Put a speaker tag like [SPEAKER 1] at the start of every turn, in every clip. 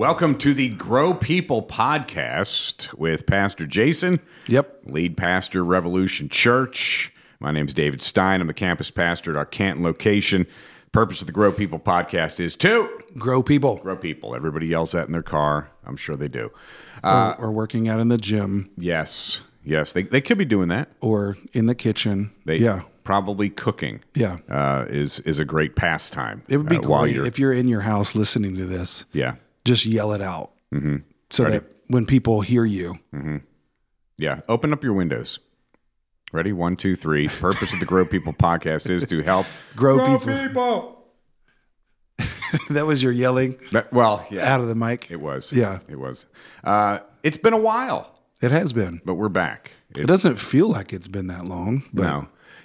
[SPEAKER 1] Welcome to the Grow People podcast with Pastor Jason.
[SPEAKER 2] Yep.
[SPEAKER 1] Lead pastor, Revolution Church. My name is David Stein. I'm the campus pastor at our Canton location. Purpose of the Grow People podcast is to
[SPEAKER 2] Grow people.
[SPEAKER 1] grow people. Everybody yells that in their car. I'm sure they do.
[SPEAKER 2] or, or working out in the gym
[SPEAKER 1] Yes, yes, they, they could be doing that.
[SPEAKER 2] or in the kitchen.
[SPEAKER 1] They
[SPEAKER 2] yeah.
[SPEAKER 1] probably cooking.
[SPEAKER 2] Yeah.
[SPEAKER 1] uh, is is a great pastime.
[SPEAKER 2] It would be
[SPEAKER 1] uh,
[SPEAKER 2] great
[SPEAKER 1] you're-
[SPEAKER 2] if you're in your house listening to this,
[SPEAKER 1] yeah,
[SPEAKER 2] just yell it out. Mm-hmm. So
[SPEAKER 1] Ready?
[SPEAKER 2] that when people hear you,
[SPEAKER 1] yeah. Open up your windows. Ready? One, two, three. Purpose of the Grow People podcast is to help
[SPEAKER 2] grow, people.
[SPEAKER 1] people.
[SPEAKER 2] that was your yelling
[SPEAKER 1] That- well, yeah,
[SPEAKER 2] out of the mic.
[SPEAKER 1] it was.
[SPEAKER 2] Yeah.
[SPEAKER 1] it was. Uh, it's been a while,
[SPEAKER 2] It has been.
[SPEAKER 1] but we're back. It-
[SPEAKER 2] It doesn't feel like it's been that long, but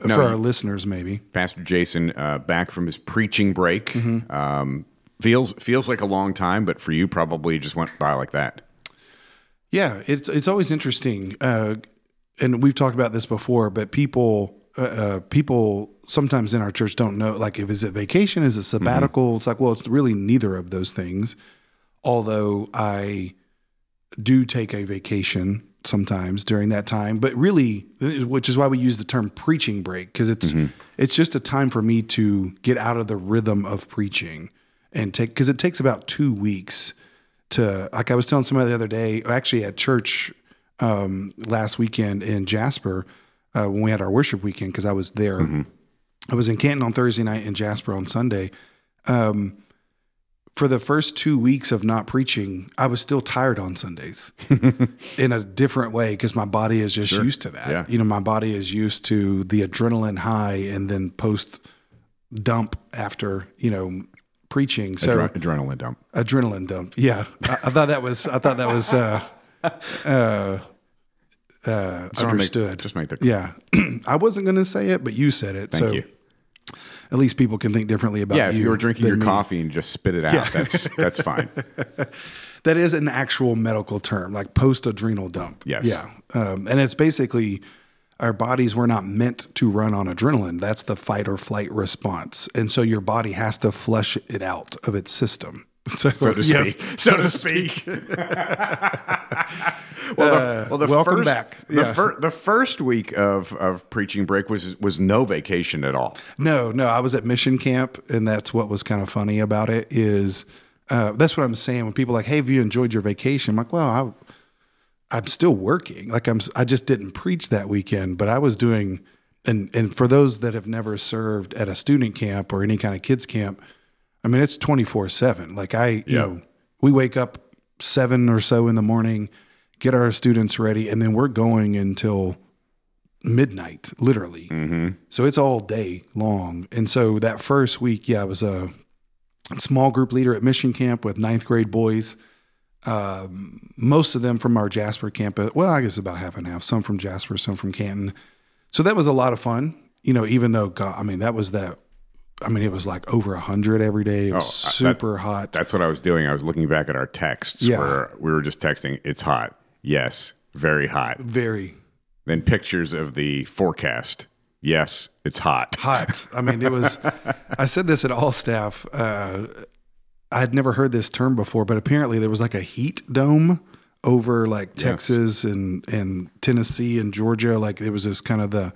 [SPEAKER 1] No.
[SPEAKER 2] for our listeners, maybe.
[SPEAKER 1] Pastor Jason uh, back from his preaching break.
[SPEAKER 2] Mm-hmm.
[SPEAKER 1] Um, feels feels like a long time, but for you, probably just went by like that.
[SPEAKER 2] Yeah, it's it's always interesting, uh, and we've talked about this before. But people, uh, uh, people sometimes in our church don't know. Like, if is it vacation? Is it sabbatical? It's like, well, it's really neither of those things. Although I do take a vacation sometimes during that time, but really, which is why we use the term preaching break because it's it's just a time for me to get out of the rhythm of preaching and take because it takes about two weeks to like I was telling somebody the other day, actually at church um, last weekend in Jasper uh, when we had our worship weekend because I was there. I was in Canton on Thursday night and Jasper on Sunday. Um, for the first two weeks of not preaching, I was still tired on Sundays in a different way because my body is just used to that.
[SPEAKER 1] Yeah.
[SPEAKER 2] You know, my body is used to the adrenaline high and then post dump after, you know, preaching. So
[SPEAKER 1] Adre- adrenaline dump.
[SPEAKER 2] adrenaline dump. Yeah, I, I thought that was. I thought that was uh, uh, uh,
[SPEAKER 1] Just wanna make-
[SPEAKER 2] understood.
[SPEAKER 1] just make the
[SPEAKER 2] yeah, I wasn't going to say it, but you said it.
[SPEAKER 1] Thank
[SPEAKER 2] so
[SPEAKER 1] you.
[SPEAKER 2] at least people can think differently about
[SPEAKER 1] Yeah, if
[SPEAKER 2] you.
[SPEAKER 1] you were drinking your
[SPEAKER 2] me.
[SPEAKER 1] coffee and just spit it out, that's that's fine.
[SPEAKER 2] that is an actual medical term, like post adrenal dump.
[SPEAKER 1] Yes.
[SPEAKER 2] Yeah, um, and it's basically our bodies were not meant to run on adrenaline. That's the fight or flight response, and so your body has to flush it out of its system. So,
[SPEAKER 1] So to
[SPEAKER 2] yes,
[SPEAKER 1] speak.
[SPEAKER 2] so to speak.
[SPEAKER 1] Well, the, well, the
[SPEAKER 2] welcome
[SPEAKER 1] first,
[SPEAKER 2] back.
[SPEAKER 1] The, fir- the first week of, of preaching break was was no vacation at all.
[SPEAKER 2] No, no, I was at mission camp, and that's what was kind of funny about it. Is uh, that's what I'm saying when people are like, "Hey, have you enjoyed your vacation?" I'm like, "Well, I, I'm still working. Like I'm, I just didn't preach that weekend, but I was doing." And and for those that have never served at a student camp or any kind of kids camp, I mean, it's 24 seven. Like I, you
[SPEAKER 1] Yeah.
[SPEAKER 2] know, we wake up seven or so in the morning, get our students ready, and then we're going until midnight, literally. Mm-hmm. So it's all day long. And so that first week, yeah, I was a small group leader at mission camp with ninth grade boys. Um, most of them from our Jasper campus. Well, I guess about half and half. Some from Jasper, some from Canton. So that was a lot of fun. You know, even though God, I mean, that was that. I mean, it was like over a hundred every day. It was
[SPEAKER 1] Oh, I- that-
[SPEAKER 2] super hot.
[SPEAKER 1] That's what I was doing. I was looking back at our texts
[SPEAKER 2] Yeah.
[SPEAKER 1] where we were just texting, it's hot. Yes, very hot.
[SPEAKER 2] Very
[SPEAKER 1] Then pictures of the forecast. Yes, it's hot.
[SPEAKER 2] hot. I mean, it was. I said this at all staff. Uh, I had never heard this term before, but apparently there was like a heat dome over like Texas and and Tennessee and Georgia. Like it was this kind of the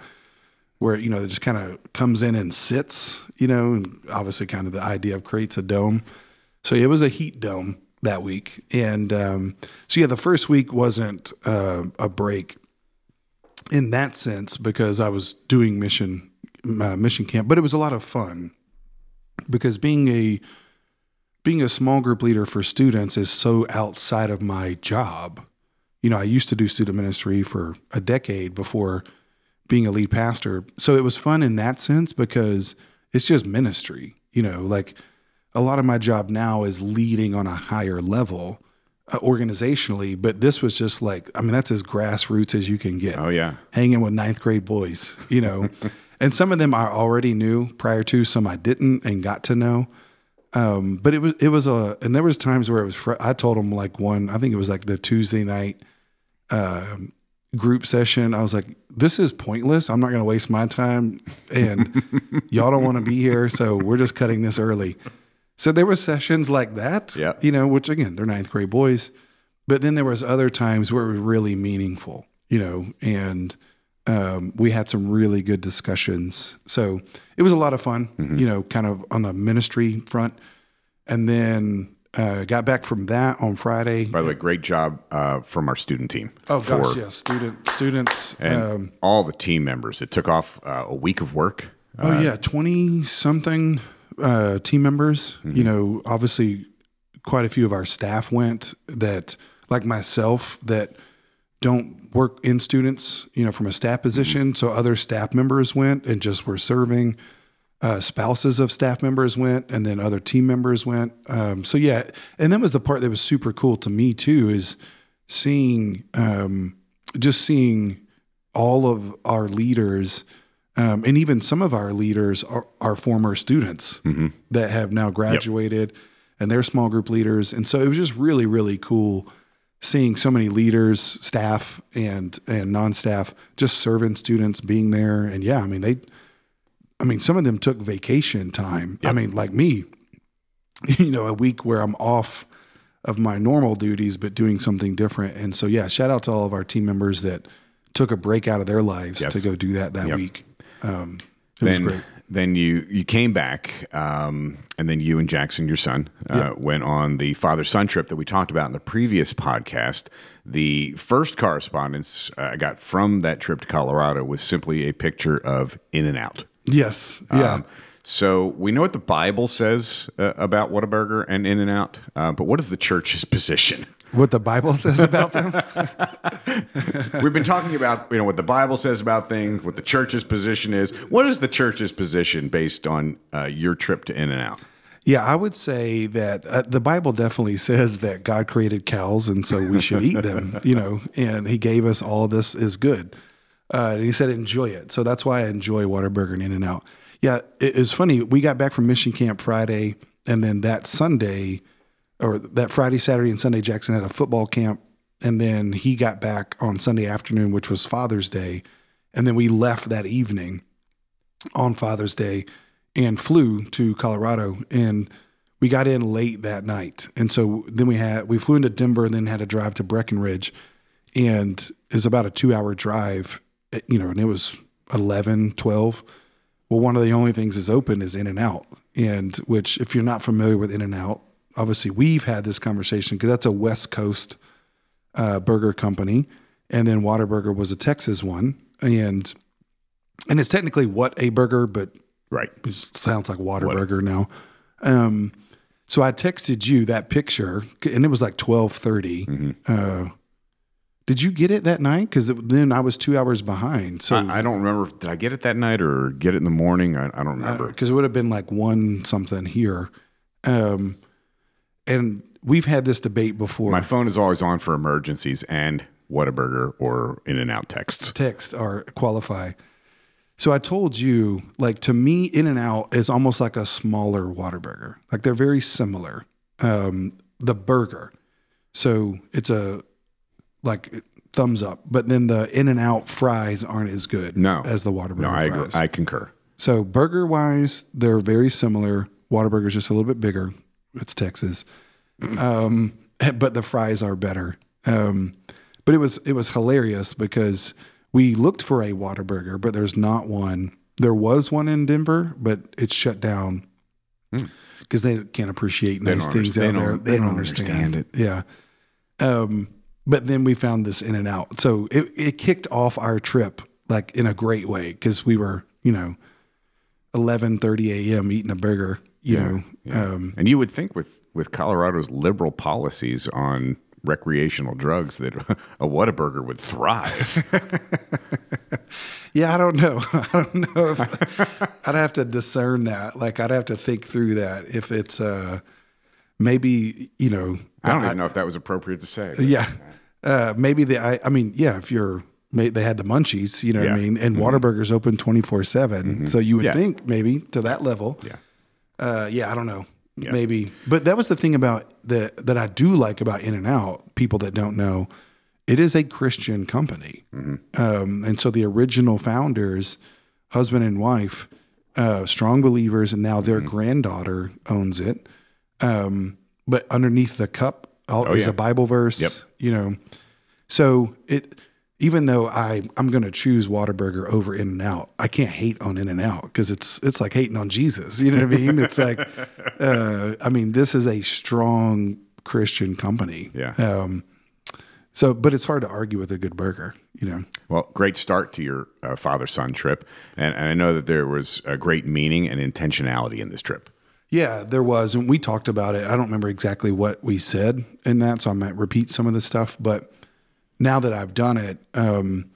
[SPEAKER 2] where you know it just kind of comes in and sits. You know, and obviously kind of the idea of creates a dome. So it was a heat dome that week, and um, so yeah, the first week wasn't uh, a break in that sense because I was doing mission uh, mission camp, but it was a lot of fun because being a being a small group leader for students is so outside of my job. You know, I used to do student ministry for a decade before being a lead pastor. So it was fun in that sense because it's just ministry, you know, like a lot of my job now is leading on a higher level uh, organizationally, but this was just like, I mean, that's as grassroots as you can get
[SPEAKER 1] Oh, yeah.
[SPEAKER 2] hanging with ninth grade boys, you know. and some of them I already knew prior to, some I didn't and got to know. Um, but it was it was a and there was times where it was. Fr- I told them like one. I think it was like the Tuesday night um, group session. I was like, "This is pointless. I'm not going to waste my time, and y'all don't want to be here, so we're just cutting this early." So there were sessions like that,
[SPEAKER 1] Yeah.
[SPEAKER 2] you know, which again, they're ninth grade boys. But then there was other times where it was really meaningful, you know, and um, we had some really good discussions. So it was a lot of fun,
[SPEAKER 1] Mm-hmm.
[SPEAKER 2] you know, kind of on the ministry front. And then uh, got back from that on Friday.
[SPEAKER 1] By the way, great job uh, from our student team.
[SPEAKER 2] Oh gosh,
[SPEAKER 1] for-
[SPEAKER 2] yeah, student students.
[SPEAKER 1] And
[SPEAKER 2] Um,
[SPEAKER 1] all the team members. It took off uh, a week of work.
[SPEAKER 2] oh yeah, twenty something uh, team members.
[SPEAKER 1] Mm-hmm.
[SPEAKER 2] You know, obviously, quite a few of our staff went. That like myself, that don't work in students. You know, from a staff position. So other staff members went and just were serving. Uh, spouses of staff members went, and then other team members went. Um, so yeah, and that was the part that was super cool to me too. Is seeing um, just seeing all of our leaders um, and even some of our leaders are, are former students that have now graduated and they're small group leaders and so it was just really really cool seeing so many leaders staff and and non-staff just serving students being there. And yeah i mean they i mean some of them took vacation time. I mean like me you know a week where i'm off of my normal duties but doing something different. And so yeah shout out to all of our team members that took a break out of their lives
[SPEAKER 1] Yes.
[SPEAKER 2] to go do that that
[SPEAKER 1] Yep.
[SPEAKER 2] week. Um, it
[SPEAKER 1] then,
[SPEAKER 2] was great
[SPEAKER 1] then you you came back, um, and then you and Jackson, your son, uh, went on the father son trip that we talked about in the previous podcast. The first correspondence uh, I got from that trip to Colorado was simply a picture of In-N-Out.
[SPEAKER 2] yes yeah
[SPEAKER 1] Um, so we know what the Bible says uh, about Whataburger and In-N-Out, uh, but what is the church's position?
[SPEAKER 2] What the bible says about them
[SPEAKER 1] We've been talking about you know what the Bible says about things, what the church's position is. What is the church's position based on uh, your trip to In-N-Out?
[SPEAKER 2] Yeah, I would say that uh, the Bible definitely says that God created cows, and so we should eat them. You know, and He gave us all this is good. Uh, and He said enjoy it. So that's why I enjoy Whataburger and In-N-Out. Yeah, it, it's funny. We got back from mission camp Friday, and then that Sunday, or that Friday, Saturday, and Sunday, Jackson had a football camp, and then he got back on Sunday afternoon, which was Father's Day, and then we left that evening on Father's Day and flew to Colorado and we got in late that night. And so then we had we flew into Denver and then had to drive to Breckenridge and it was about a 2-hour drive, eh, you know, and it was 11, 12. Well, one of the only things that's open is In-N-Out. And which if you're not familiar with In-N-Out, obviously we've had this conversation because that's a West Coast uh, burger company, and then Waterburger was a Texas one, and and it's technically what a burger, but
[SPEAKER 1] Right.
[SPEAKER 2] it sounds like Waterburger now. Um, so I texted you that picture, and it was like twelve Uh, did you get it that night? Because then I was two hours behind. So
[SPEAKER 1] I, I don't remember. Did I get it that night or get it in the morning? I, I don't remember.
[SPEAKER 2] because it would have been like one something here. Um, and we've had this debate before.
[SPEAKER 1] My phone is always on for emergencies and Whataburger or In-N-Out texts.
[SPEAKER 2] text or qualify. So I told you, like to me, In-N-Out is almost like a smaller Whataburger. Like they're very similar. Um, the burger, so it's a like thumbs up, but then the In-N-Out fries aren't as good.
[SPEAKER 1] No.
[SPEAKER 2] as the Whataburger
[SPEAKER 1] No, I agree.
[SPEAKER 2] fries.
[SPEAKER 1] I concur.
[SPEAKER 2] So burger wise, they're very similar. Whataburger's just a little bit bigger. It's Texas, um, but the fries are better. Um, but it was it was hilarious because we looked for a Whataburger, but there's not one. There was one in Denver, but it's shut down because they can't appreciate nice things out there.
[SPEAKER 1] don't- they don't
[SPEAKER 2] understand,
[SPEAKER 1] understand
[SPEAKER 2] Yeah. Um, but then we found this In-N-Out, so it it kicked off our trip like in a great way because we were you know eleven thirty a.m. eating a burger. You know, um,
[SPEAKER 1] And you would think with with Colorado's liberal policies on recreational drugs that a Whataburger would thrive.
[SPEAKER 2] yeah, I don't know. I don't know if I'd have to discern that. Like, I'd have to think through that if it's uh, maybe you know.
[SPEAKER 1] I don't even know if that was appropriate to say. but-
[SPEAKER 2] Yeah, uh, maybe the. I, I mean, yeah. If you're, may, they had the munchies. You know what I
[SPEAKER 1] Yeah. Mm-hmm.
[SPEAKER 2] mean. And Whataburger's open twenty four seven. So you would
[SPEAKER 1] Yeah.
[SPEAKER 2] think maybe to that level.
[SPEAKER 1] Yeah.
[SPEAKER 2] Uh, yeah, I don't know. Maybe, but that was the thing about the that I do like about In-N-Out. People that don't know, it is a Christian company, um, and so the original founders, husband and wife, uh, strong believers, and now their granddaughter owns it. Um, but underneath the cup oh, is
[SPEAKER 1] yeah.
[SPEAKER 2] a Bible verse.
[SPEAKER 1] Yep.
[SPEAKER 2] You know, so it even though I I'm going to choose Whataburger over In-N-Out, I can't hate on In-N-Out because it's it's like hating on Jesus. You know what I mean? It's like, uh, I mean, this is a strong Christian company.
[SPEAKER 1] Yeah.
[SPEAKER 2] Um, so, but it's hard to argue with a good burger. You know.
[SPEAKER 1] Well, great start to your uh, father son trip. And, and I know that there was a great meaning and intentionality in this trip.
[SPEAKER 2] Yeah, there was, and we talked about it. I don't remember exactly what we said in that, so I might repeat some of the stuff. But now that I've done it, um,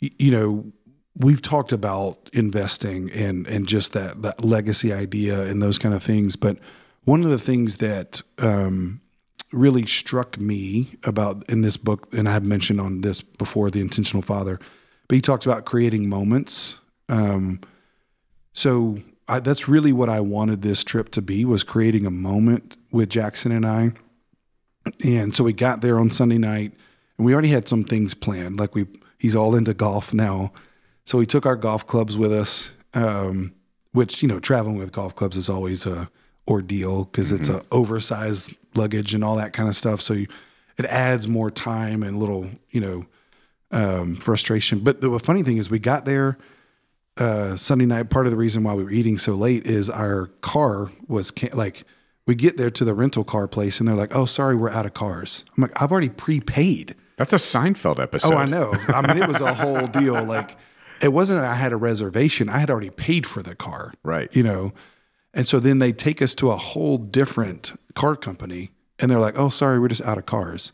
[SPEAKER 2] y- you know, we've talked about investing and and just that that legacy idea and those kind of things. But one of the things that um, really struck me about in this book, and I've mentioned on this before, the intentional father, but he talks about creating moments. Um, so I, that's really what I wanted this trip to be was creating a moment with Jackson and I. And so we got there on Sunday night and we already had some things planned. Like we, he's all into golf now. So we took our golf clubs with us, um, which, you know, traveling with golf clubs is always a ordeal because it's a oversized luggage and all that kind of stuff. So you, it adds more time and little, you know, um, frustration. But the funny thing is we got there, uh, Sunday night, part of the reason why we were eating so late is our car was can- like, we get there to the rental car place and they're like, oh, sorry, we're out of cars. I'm like, I've already prepaid.
[SPEAKER 1] That's a Seinfeld episode.
[SPEAKER 2] Oh, I know. I mean, it was a whole deal. Like, it wasn't that I had a reservation, I had already paid for the car.
[SPEAKER 1] Right.
[SPEAKER 2] You know, and so then they take us to a whole different car company and they're like, oh, sorry, we're just out of cars.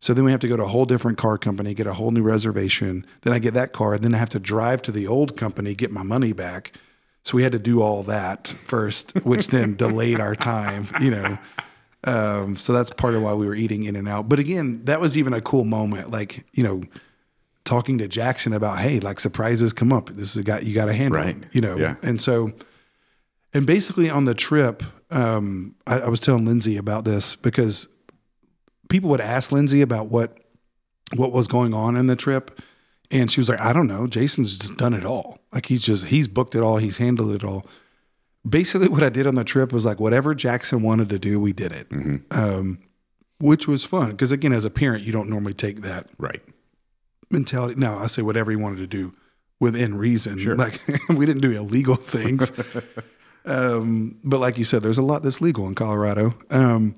[SPEAKER 2] So then we have to go to a whole different car company, get a whole new reservation. Then I get that car. And then I have to drive to the old company, get my money back. So we had to do all that first, which then delayed our time, you know. Um, so that's part of why we were eating In-N-Out. But again, that was even a cool moment. Like, you know, talking to Jackson about, hey, like surprises come up. This is a guy you got to handle,
[SPEAKER 1] Right.
[SPEAKER 2] you know.
[SPEAKER 1] Yeah.
[SPEAKER 2] And so, and basically on the trip, um, I, I was telling Lindsay about this because people would ask Lindsay about what what was going on in the trip, and she was like, "I don't know. Jason's just done it all. Like he's just he's booked it all. He's handled it all." Basically, what I did on the trip was like whatever Jackson wanted to do, we did it, um, which was fun because again, as a parent, you don't normally take that
[SPEAKER 1] Right.
[SPEAKER 2] mentality. No, I say whatever he wanted to do within reason.
[SPEAKER 1] Sure.
[SPEAKER 2] Like we didn't do illegal things. um, but like you said, there's a lot that's legal in Colorado. Um,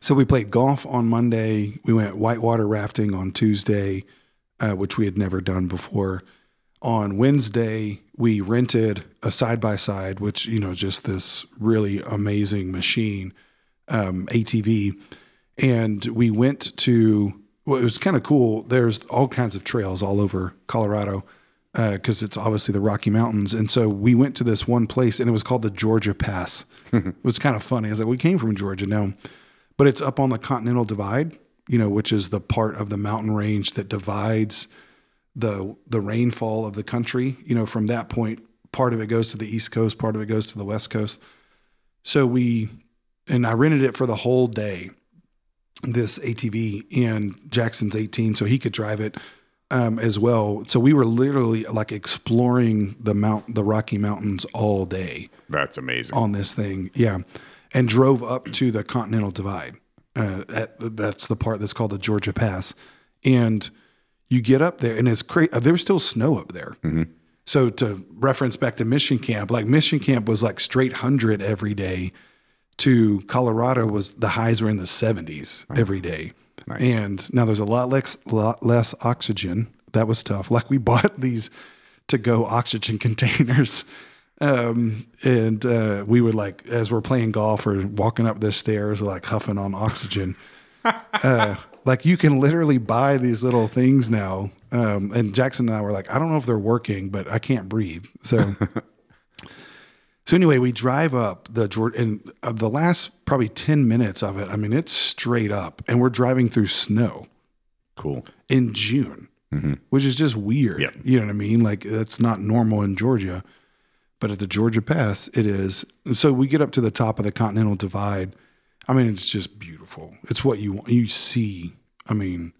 [SPEAKER 2] so we played golf on Monday. We went whitewater rafting on Tuesday, uh, which we had never done before. On Wednesday, we rented a side by side, which you know, just this really amazing machine, um, ATV, and we went to. Well, it was kind of cool. There's all kinds of trails all over Colorado because it's obviously the Rocky Mountains, and so we went to this one place, and it was called the Georgia Pass. it was kind of funny. I was like, we came from Georgia now, but it's up on the Continental Divide, you know, which is the part of the mountain range that divides the the rainfall of the country. You know, from that point, part of it goes to the East Coast, part of it goes to the West Coast. So we, and I rented it for the whole day, this ATV, and Jackson's 18, so he could drive it um, as well. So we were literally like exploring the mount, the Rocky Mountains all day
[SPEAKER 1] That's amazing.
[SPEAKER 2] on this thing. Yeah. And drove up to the Continental Divide. Uh, at, that's the part that's called the Georgia Pass. And you get up there, and it's crazy. There was still snow up there. So to reference back to Mission Camp, like Mission Camp was like straight 100 every day. To Colorado was the highs were in the 70s every day.
[SPEAKER 1] Nice.
[SPEAKER 2] And now there's a lot less, lot less oxygen. That was tough. Like we bought these to go oxygen containers. Um, and uh, we would like, as we're playing golf or walking up the stairs, like huffing on oxygen. uh, like you can literally buy these little things now. Um, and Jackson and I were like, I don't know if they're working, but I can't breathe. So, so anyway, we drive up the Jordan, and uh, the last probably 10 minutes of it, I mean, it's straight up, and we're driving through snow
[SPEAKER 1] cool.
[SPEAKER 2] in June, which is just weird.
[SPEAKER 1] Yep.
[SPEAKER 2] You know what I mean? Like that's not normal in Georgia, but at the Georgia Pass, it is. And so we get up to the top of the Continental Divide. I mean, it's just beautiful. It's what you want. You see. I mean,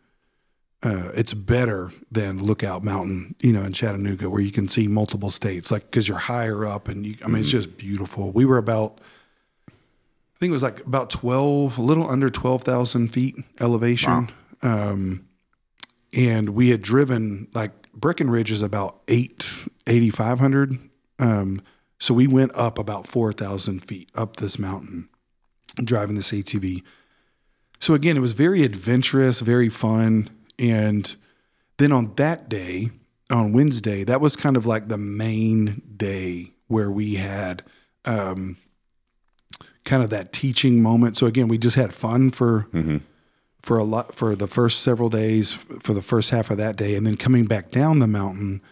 [SPEAKER 2] uh, it's better than Lookout Mountain, you know, in Chattanooga, where you can see multiple states, like because you're higher up, and you, I mean, it's just beautiful. We were about, I think it was like about 12, a little under 12,000 feet elevation. Um, and we had driven like Breckenridge is about eight, 8,500. Um, so we went up about 4,000 feet up this mountain driving this ATV. So again, it was very adventurous, very fun. And then on that day, on Wednesday, that was kind of like the main day where we had um, kind of that teaching moment. So again, we just had fun for for a lot for the first several days, for the first half of that day, and then coming back down the mountain,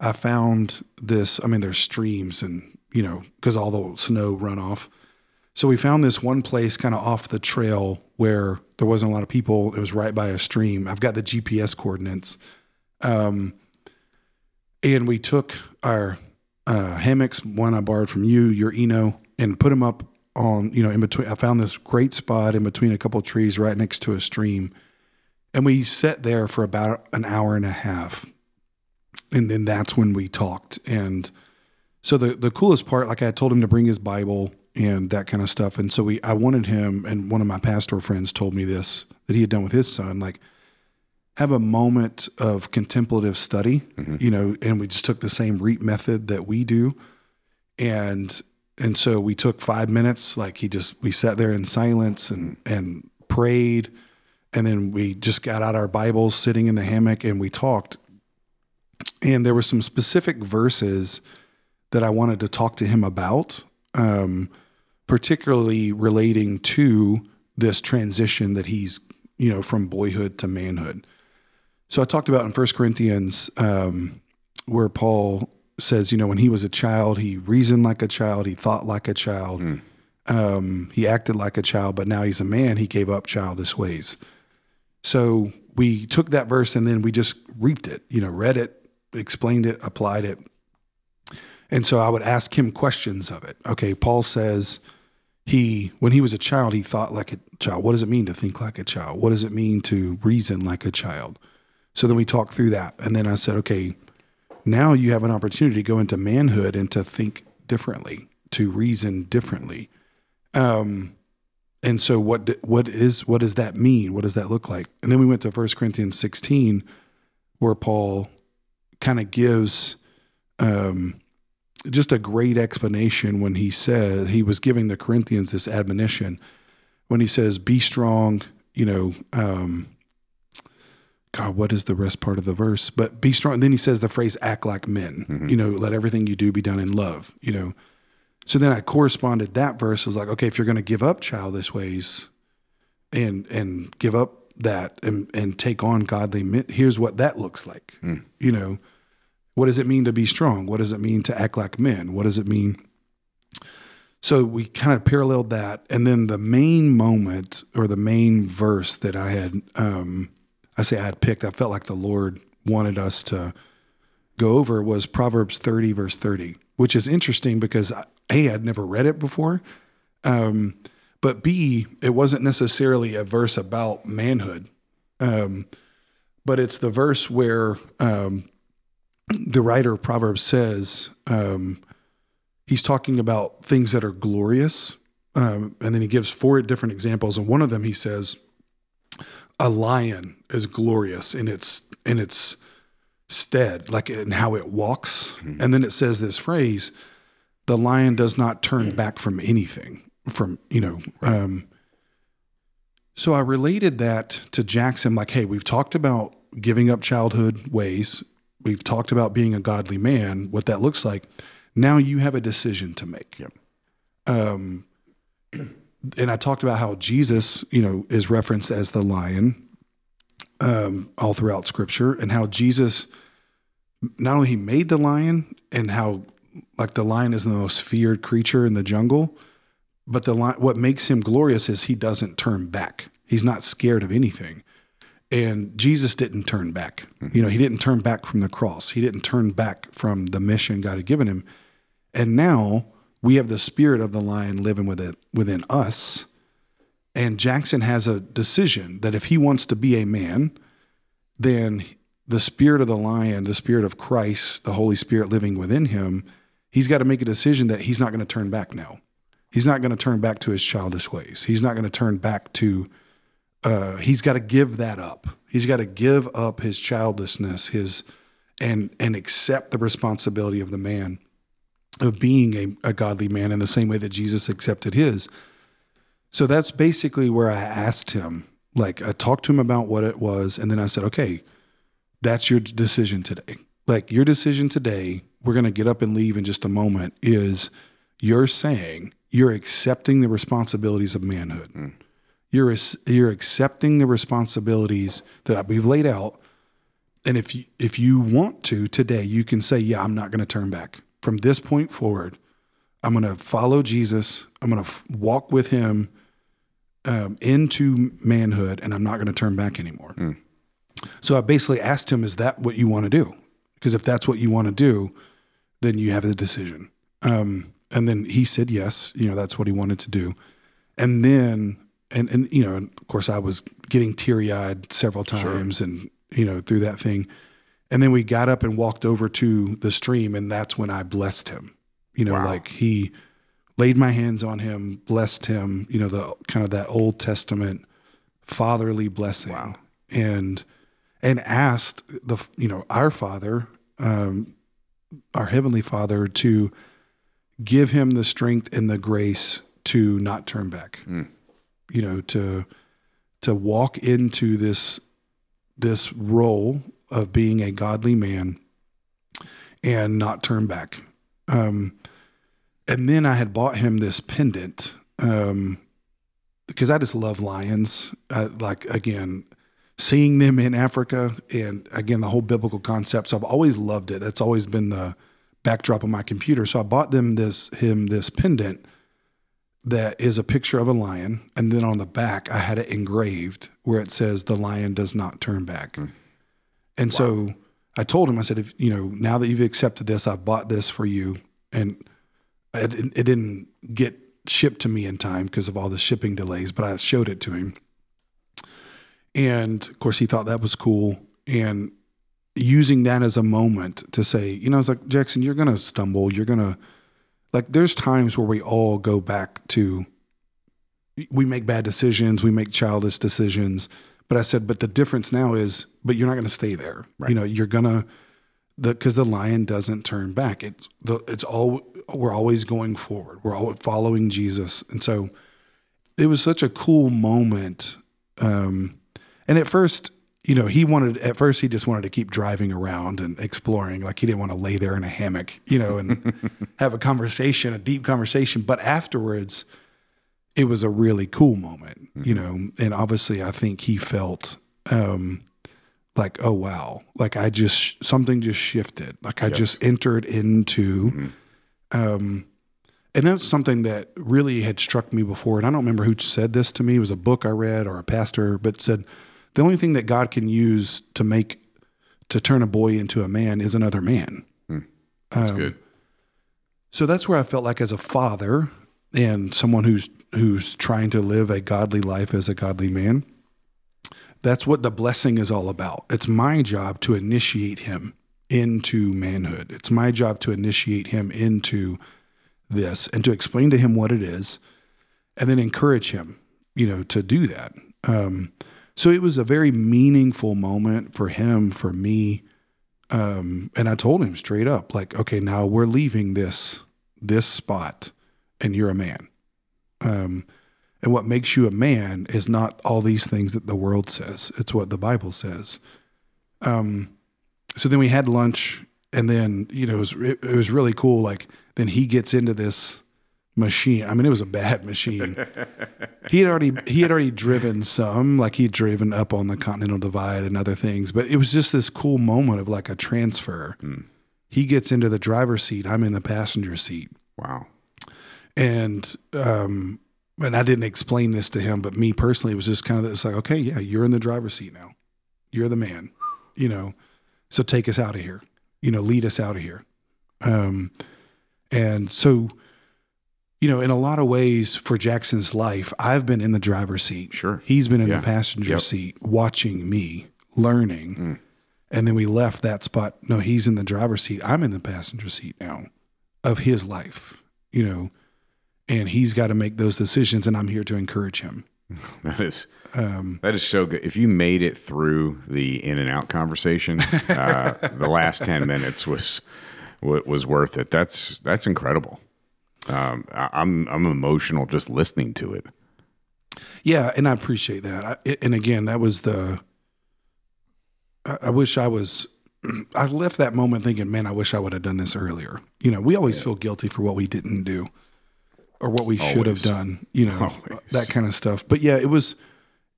[SPEAKER 2] I found this. I mean, there's streams and you know because all the snow runoff. So we found this one place kind of off the trail where there wasn't a lot of people. It was right by a stream. I've got the GPS coordinates. Um, and we took our uh, hammocks, one I borrowed from you, your Eno, and put them up on, you know, in between. I found this great spot in between a couple trees right next to a stream. And we sat there for about an hour and a half. And then that's when we talked. And so the, the coolest part, like I told him to bring his Bible and that kind of stuff. And so we, I wanted him, and one of my pastor friends told me this that he had done with his son, like have a moment of contemplative study, you know, and we just took the same REAP method that we do. And, and so we took five minutes, like he just, we sat there in silence and, and prayed. And then we just got out our Bibles sitting in the hammock and we talked. And there were some specific verses that I wanted to talk to him about, um, particularly relating to this transition that he's, you know, from boyhood to manhood. So I talked about in First Corinthians um, where Paul says, you know, when he was a child, he reasoned like a child, he thought like a child, um, he acted like a child, but now he's a man, he gave up childish ways. So we took that verse and then we just reaped it, you know, read it, explained it, applied it. And so I would ask him questions of it. Okay, Paul says he when he was a child, he thought like a child. What does it mean to think like a child? What does it mean to reason like a child? So then we talked through that. And then I said, okay, now you have an opportunity to go into manhood and to think differently, to reason differently. Um, and so what what is what does that mean? What does that look like? And then we went to 1 Corinthians 16 where Paul kind of gives um, just a great explanation when he says he was giving the Corinthians this admonition when he says, "Be strong." You know, um, God, what is the rest part of the verse? But be strong. And then he says the phrase "act like men." You know, let everything you do be done in love. You know, so then I corresponded that verse was like, okay, if you're going to give up childish ways, and and give up that and and take on godly men, here's what that looks like. You know, what does it mean to be strong? What does it mean to act like men? What does it mean? So we kind of paralleled that, and then the main moment or the main verse that I had, um, I say I had picked, I felt like the Lord wanted us to go over was Proverbs 30, verse 30, which is interesting because A, I'd never read it before. Um, but B, it wasn't necessarily a verse about manhood. Um, but it's the verse where um, the writer of Proverbs says um, he's talking about things that are glorious. Um, and then he gives four different examples. And one of them he says, a lion is glorious in its in its stead, like in how it walks. And then it says this phrase, the lion does not turn back from anything. From, you know, um, so I related that to Jackson, like, hey, we've talked about giving up childhood ways. We've talked about being a godly man, what that looks like. Now you have a decision to make. Um, and I talked about how Jesus, you know, is referenced as the lion um, all throughout Scripture, and how Jesus not only he made the lion, and how like the lion is the most feared creature in the jungle, but the lion, what makes him glorious is he doesn't turn back. He's not scared of anything. And Jesus didn't turn back. You know, he didn't turn back from the cross. He didn't turn back from the mission God had given him. And now we have the spirit of the lion living within within us. And Jackson has a decision that if he wants to be a man, then the spirit of the lion, the spirit of Christ, the Holy Spirit living within him, he's got to make a decision that he's not going to turn back now. He's not going to turn back to his childish ways. He's not going to turn back to. Uh, he's got to give that up. He's got to give up his childlessness, his and and accept the responsibility of the man of being a, a godly man in the same way that Jesus accepted his. So that's basically where I asked him. Like I talked to him about what it was, and then I said, "Okay, that's your decision today. Like your decision today. We're to get up and leave in just a moment. Is you're saying you're accepting the responsibilities of manhood. Mm. You're you're accepting the responsibilities that we've laid out. And if you if you want to today, you can say, "Yeah, I'm not going to turn back from this point forward. I'm going to follow Jesus. I'm going to f- walk with Him um, into manhood, and I'm not going to turn back anymore." Mm. So I basically asked him, "Is that what you want to do?" Because if that's what you want to do, then you have the decision. Um, and then he said yes. You know, that's what he wanted to do. And then, and and you know, of course, I was getting teary eyed several times, sure. and you know, through that thing. And then we got up and walked over to the stream, and that's when I blessed him. You know, wow. like he laid my hands on him, blessed him. You know, the kind of that Old Testament fatherly blessing, wow. and and asked the you know our Father, um, our heavenly Father, to give him the strength and the grace to not turn back. Mm. You know, to to walk into this this role of being a godly man and not turn back. Um, and then I had bought him this pendant um, because I just love lions. I, like again, seeing them in Africa, and again the whole biblical concepts. I've always loved it. That's always been the backdrop of my computer. So I bought them this him this pendant that is a picture of a lion, and then on the back I had it engraved where it says "The lion does not turn back." Mm. And wow. so I told him, I said, "If you know, now that you've accepted this, I bought this for you." And it, it didn't get shipped to me in time because of all the shipping delays, but I showed it to him. And of course, he thought that was cool. And using that as a moment to say, you know, it's like, Jackson, you're going to stumble. You're going to, like, there's times where we all go back to, we make bad decisions, we make childish decisions. But I said, but the difference now is, but you're not going to stay there. Right. You know, you're to, the because the lion doesn't turn back. It's the it's all we're always going forward. We're all following Jesus, and so it was such a cool moment. Um, and at first, you know, he wanted at first he just wanted to keep driving around and exploring. Like he didn't want to lay there in a hammock, you know, and have a conversation, a deep conversation. But afterwards, it was a really cool moment, mm-hmm. you know. And obviously, I think he felt um, like, oh wow, like I just something just shifted. Like I yes. just entered into. Mm-hmm. Um, and that's something that really had struck me before. And I don't remember who said this to me. It was a book I read or a pastor, but said the only thing that God can use to make to turn a boy into a man is another man. Hmm.
[SPEAKER 1] That's um, good.
[SPEAKER 2] So that's where I felt like as a father and someone who's who's trying to live a godly life as a godly man, that's what the blessing is all about. It's my job to initiate him into manhood. It's my job to initiate him into this and to explain to him what it is and then encourage him, you know, to do that. Um, so it was a very meaningful moment for him, for me. Um, and I told him straight up, like, okay, now we're leaving this this spot, and you're a man. Um, and what makes you a man is not all these things that the world says; it's what the Bible says. Um, so then we had lunch, and then you know it was it, it was really cool. Like then he gets into this machine. I mean, it was a bad machine. he had already he had already driven some, like he'd driven up on the Continental Divide and other things. But it was just this cool moment of like a transfer. Mm. He gets into the driver's seat. I'm in the passenger seat.
[SPEAKER 1] Wow.
[SPEAKER 2] And um, and I didn't explain this to him, but me personally, it was just kind of it's like, okay, yeah, you're in the driver's seat now. You're the man, you know. So take us out of here. You know, lead us out of here. Um, and so you know, in a lot of ways for Jackson's life, I've been in the driver's seat.
[SPEAKER 1] Sure.
[SPEAKER 2] He's been in yeah. the passenger yep. seat watching me, learning. Mm. And then we left that spot. No, he's in the driver's seat. I'm in the passenger seat now of his life, you know. and he's got to make those decisions, and I'm here to encourage him.
[SPEAKER 1] That is
[SPEAKER 2] Um,
[SPEAKER 1] that is so good. If you made it through the In-N-Out conversation, uh, the last ten minutes was was worth it. That's that's incredible. Um, I, I'm I'm emotional just listening to it.
[SPEAKER 2] Yeah, and I appreciate that. I, and again, that was the. I, I wish I was. I left that moment thinking, man, I wish I would have done this earlier. You know, we always feel guilty for what we didn't do, or what we should have done. You know,
[SPEAKER 1] Always.
[SPEAKER 2] that kind of stuff. But yeah, it was.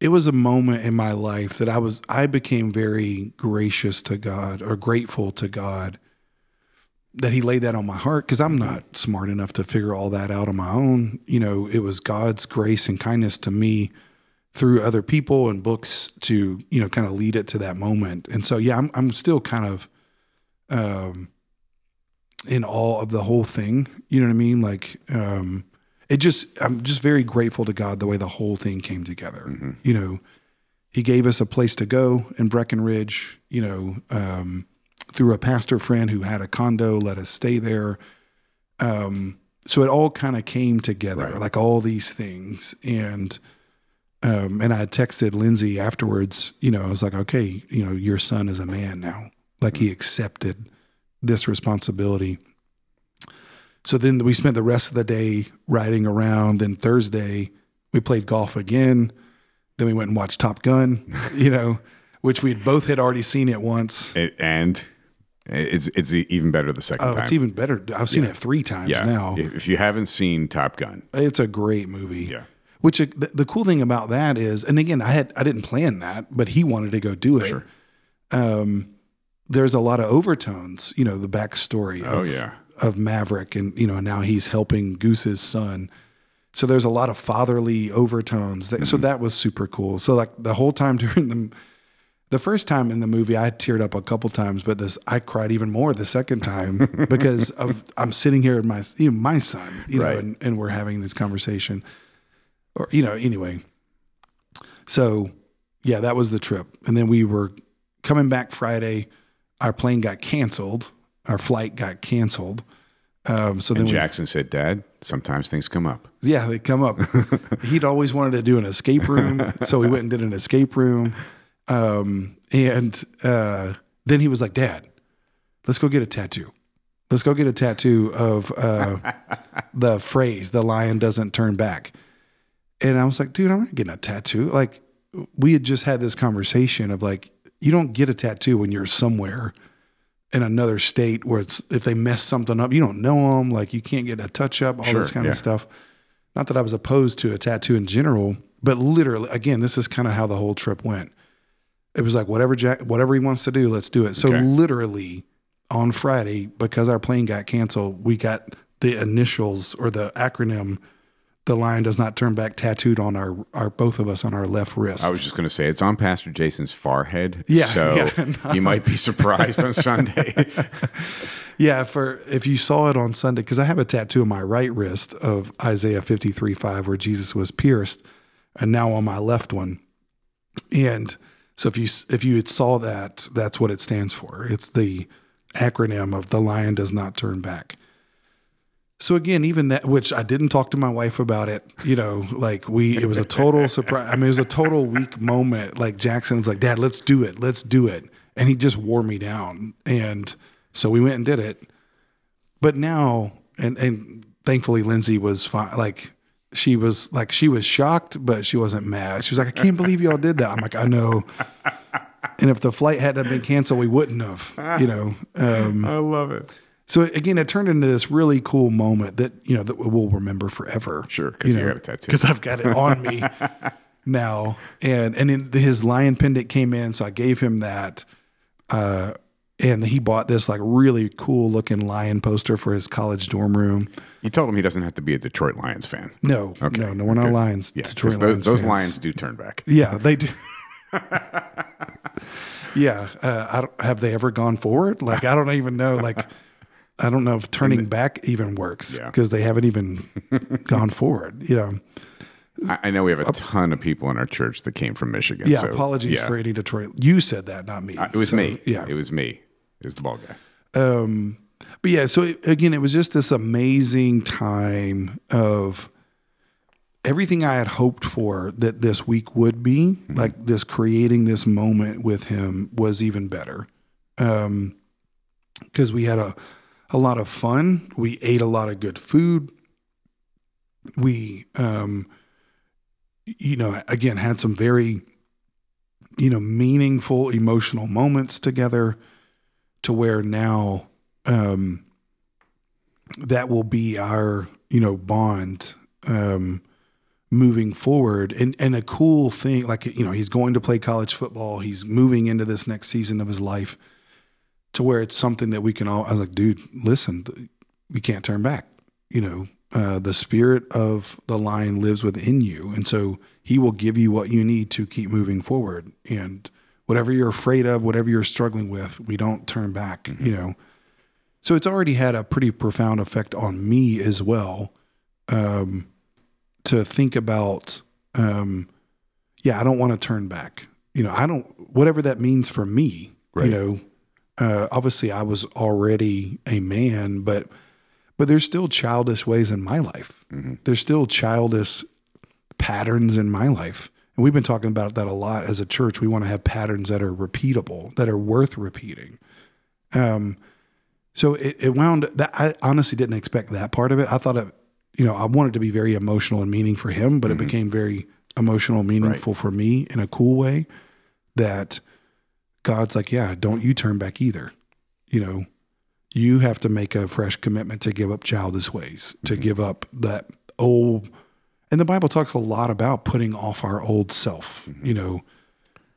[SPEAKER 2] It was a moment in my life that I was. I became very gracious to God or grateful to God that he laid that on my heart because I'm not smart enough to figure all that out on my own. You know, it was God's grace and kindness to me through other people and books to, you know, kind of lead it to that moment. And so, yeah, I'm, I'm still kind of um, in awe of the whole thing. You know what I mean? Like, um, it just, I'm just very grateful to God the way the whole thing came together. You know, he gave us a place to go in Breckenridge, you know, um, through a pastor friend who had a condo, let us stay there. Um, so it all kind of came together,
[SPEAKER 1] Right.
[SPEAKER 2] like all these things. And, um, and I texted Lindsay afterwards, you know, I was like, okay, you know, your son is a man now. Like he accepted this responsibility. So then we spent the rest of the day riding around. Then Thursday, we played golf again. Then we went and watched Top Gun, you know, which we both had already seen it once.
[SPEAKER 1] It, and it's it's even better the second
[SPEAKER 2] Oh,
[SPEAKER 1] time.
[SPEAKER 2] it's even better. I've seen it three times
[SPEAKER 1] yeah.
[SPEAKER 2] now.
[SPEAKER 1] If if you haven't seen Top Gun,
[SPEAKER 2] It's a great movie.
[SPEAKER 1] Yeah.
[SPEAKER 2] Which uh, the, the cool thing about that is, and again, I had I didn't plan that, but he wanted to go do it.
[SPEAKER 1] Sure.
[SPEAKER 2] Um, there's a lot of overtones, you know, the backstory.
[SPEAKER 1] oh
[SPEAKER 2] of,
[SPEAKER 1] yeah,
[SPEAKER 2] of Maverick, and you know now he's helping Goose's son. So there's a lot of fatherly overtones. That,
[SPEAKER 1] Mm-hmm.
[SPEAKER 2] So that was super cool. So like the whole time during the the first time in the movie, I teared up a couple times, but this I cried even more the second time because of I'm sitting here with my you know, my son, you
[SPEAKER 1] Right.
[SPEAKER 2] know, and, and we're having this conversation, or you know, anyway. So yeah, that was the trip, and then we were coming back Friday. Our plane got canceled. Our flight got canceled. Um, so then we,
[SPEAKER 1] Jackson said, "Dad, sometimes things come up."
[SPEAKER 2] yeah, they come up. He'd always wanted to do an escape room, so we went and did an escape room. Um, and uh, then he was like, "Dad, let's go get a tattoo. Let's go get a tattoo of uh, the phrase "the lion doesn't turn back." And I was like, "Dude, I'm not getting a tattoo." Like, we had just had this conversation of like, you don't get a tattoo when you're somewhere in another state where it's if they mess something up, you don't know them. Like, you can't get a touch up, all
[SPEAKER 1] Sure,
[SPEAKER 2] this kind
[SPEAKER 1] yeah.
[SPEAKER 2] of stuff. Not that I was opposed to a tattoo in general, but literally, again, this is kind of how the whole trip went. It was like whatever Jack, whatever he wants to do, let's do it. So
[SPEAKER 1] Okay.
[SPEAKER 2] literally on Friday, because our plane got canceled, we got the initials or the acronym "The Lion Does Not Turn Back" tattooed on our our both of us on our left wrist.
[SPEAKER 1] I was just going to say it's on Pastor Jason's forehead.
[SPEAKER 2] Yeah,
[SPEAKER 1] so
[SPEAKER 2] yeah,
[SPEAKER 1] you might be surprised on Sunday.
[SPEAKER 2] Yeah, for if you saw it on Sunday, because I have a tattoo on my right wrist of Isaiah 53 5, where Jesus was pierced, and now on my left one. And so if you if you saw that, that's what it stands for. It's the acronym of the lion does not turn back. So again, even that, which I didn't talk to my wife about it, you know, like we, it was a total surprise. I mean, it was a total weak moment. Like Jackson's like, Dad, let's do it, let's do it, and he just wore me down. And so we went and did it. But now, and and thankfully, Lindsay was fine. Like she was like she was shocked, but she wasn't mad. She was like, I can't believe y'all did that. I'm like, I know. And if the flight hadn't been canceled, we wouldn't have, you know. Um,
[SPEAKER 1] I love it.
[SPEAKER 2] so again, it turned into this really cool moment that you know that we'll remember forever.
[SPEAKER 1] Sure, 'cause you got a tattoo.
[SPEAKER 2] Because I've got it on me now, and and then his lion pendant came in, so I gave him that. Uh, and he bought this like really cool looking lion poster for his college dorm room.
[SPEAKER 1] You told him he doesn't have to be a Detroit Lions fan.
[SPEAKER 2] No, no, no, we're not lions.
[SPEAKER 1] Yeah,
[SPEAKER 2] Detroit
[SPEAKER 1] those,
[SPEAKER 2] Lions
[SPEAKER 1] those
[SPEAKER 2] fans.
[SPEAKER 1] lions do turn back.
[SPEAKER 2] Yeah, they do. yeah, uh, I don't, have they ever gone forward? Like I don't even know. Like I don't know if turning back even works
[SPEAKER 1] Yeah.
[SPEAKER 2] because they haven't even gone forward. You know.
[SPEAKER 1] I, I know we have a ton of people in our church that came from Michigan.
[SPEAKER 2] Yeah.
[SPEAKER 1] so,
[SPEAKER 2] apologies
[SPEAKER 1] yeah.
[SPEAKER 2] for any Detroit. You said that, not me.
[SPEAKER 1] Uh, It was
[SPEAKER 2] So,
[SPEAKER 1] me.
[SPEAKER 2] Yeah.
[SPEAKER 1] it was me. Was the ball guy.
[SPEAKER 2] Um, but yeah, so it, again, it was just this amazing time of everything I had hoped for that this week would be, like this creating this moment with him was even better. Um, because we had a a lot of fun. We ate a lot of good food. We um you know, again had some very you know, meaningful emotional moments together to where now um that will be our, you know, bond um moving forward. And and a cool thing like you know he's going to play college football. He's moving into this next season of his life to where it's something that we can all i was like dude listen we can't turn back. You know uh, the spirit of the lion lives within you. And so he will give you what you need to keep moving forward. And whatever you're afraid of whatever you're struggling with we don't turn back you know? So it's already had a pretty profound effect on me as well um, to think about um yeah i don't want to turn back. You know i don't whatever that means for me
[SPEAKER 1] Right.
[SPEAKER 2] you know uh obviously i was already a man but but there's still childish ways in my life. There's still childish patterns in my life and we've been talking about that a lot as a church we want to have patterns that are repeatable that are worth repeating um so it, it wound that I honestly didn't expect that part of it. I thought it, you know, I wanted to be very emotional and meaning for him, but it became very emotional, meaningful for me in a cool way. That God's like, yeah, don't you turn back either. You know, you have to make a fresh commitment to give up childish ways, to give up that old. And the Bible talks a lot about putting off our old self. You know,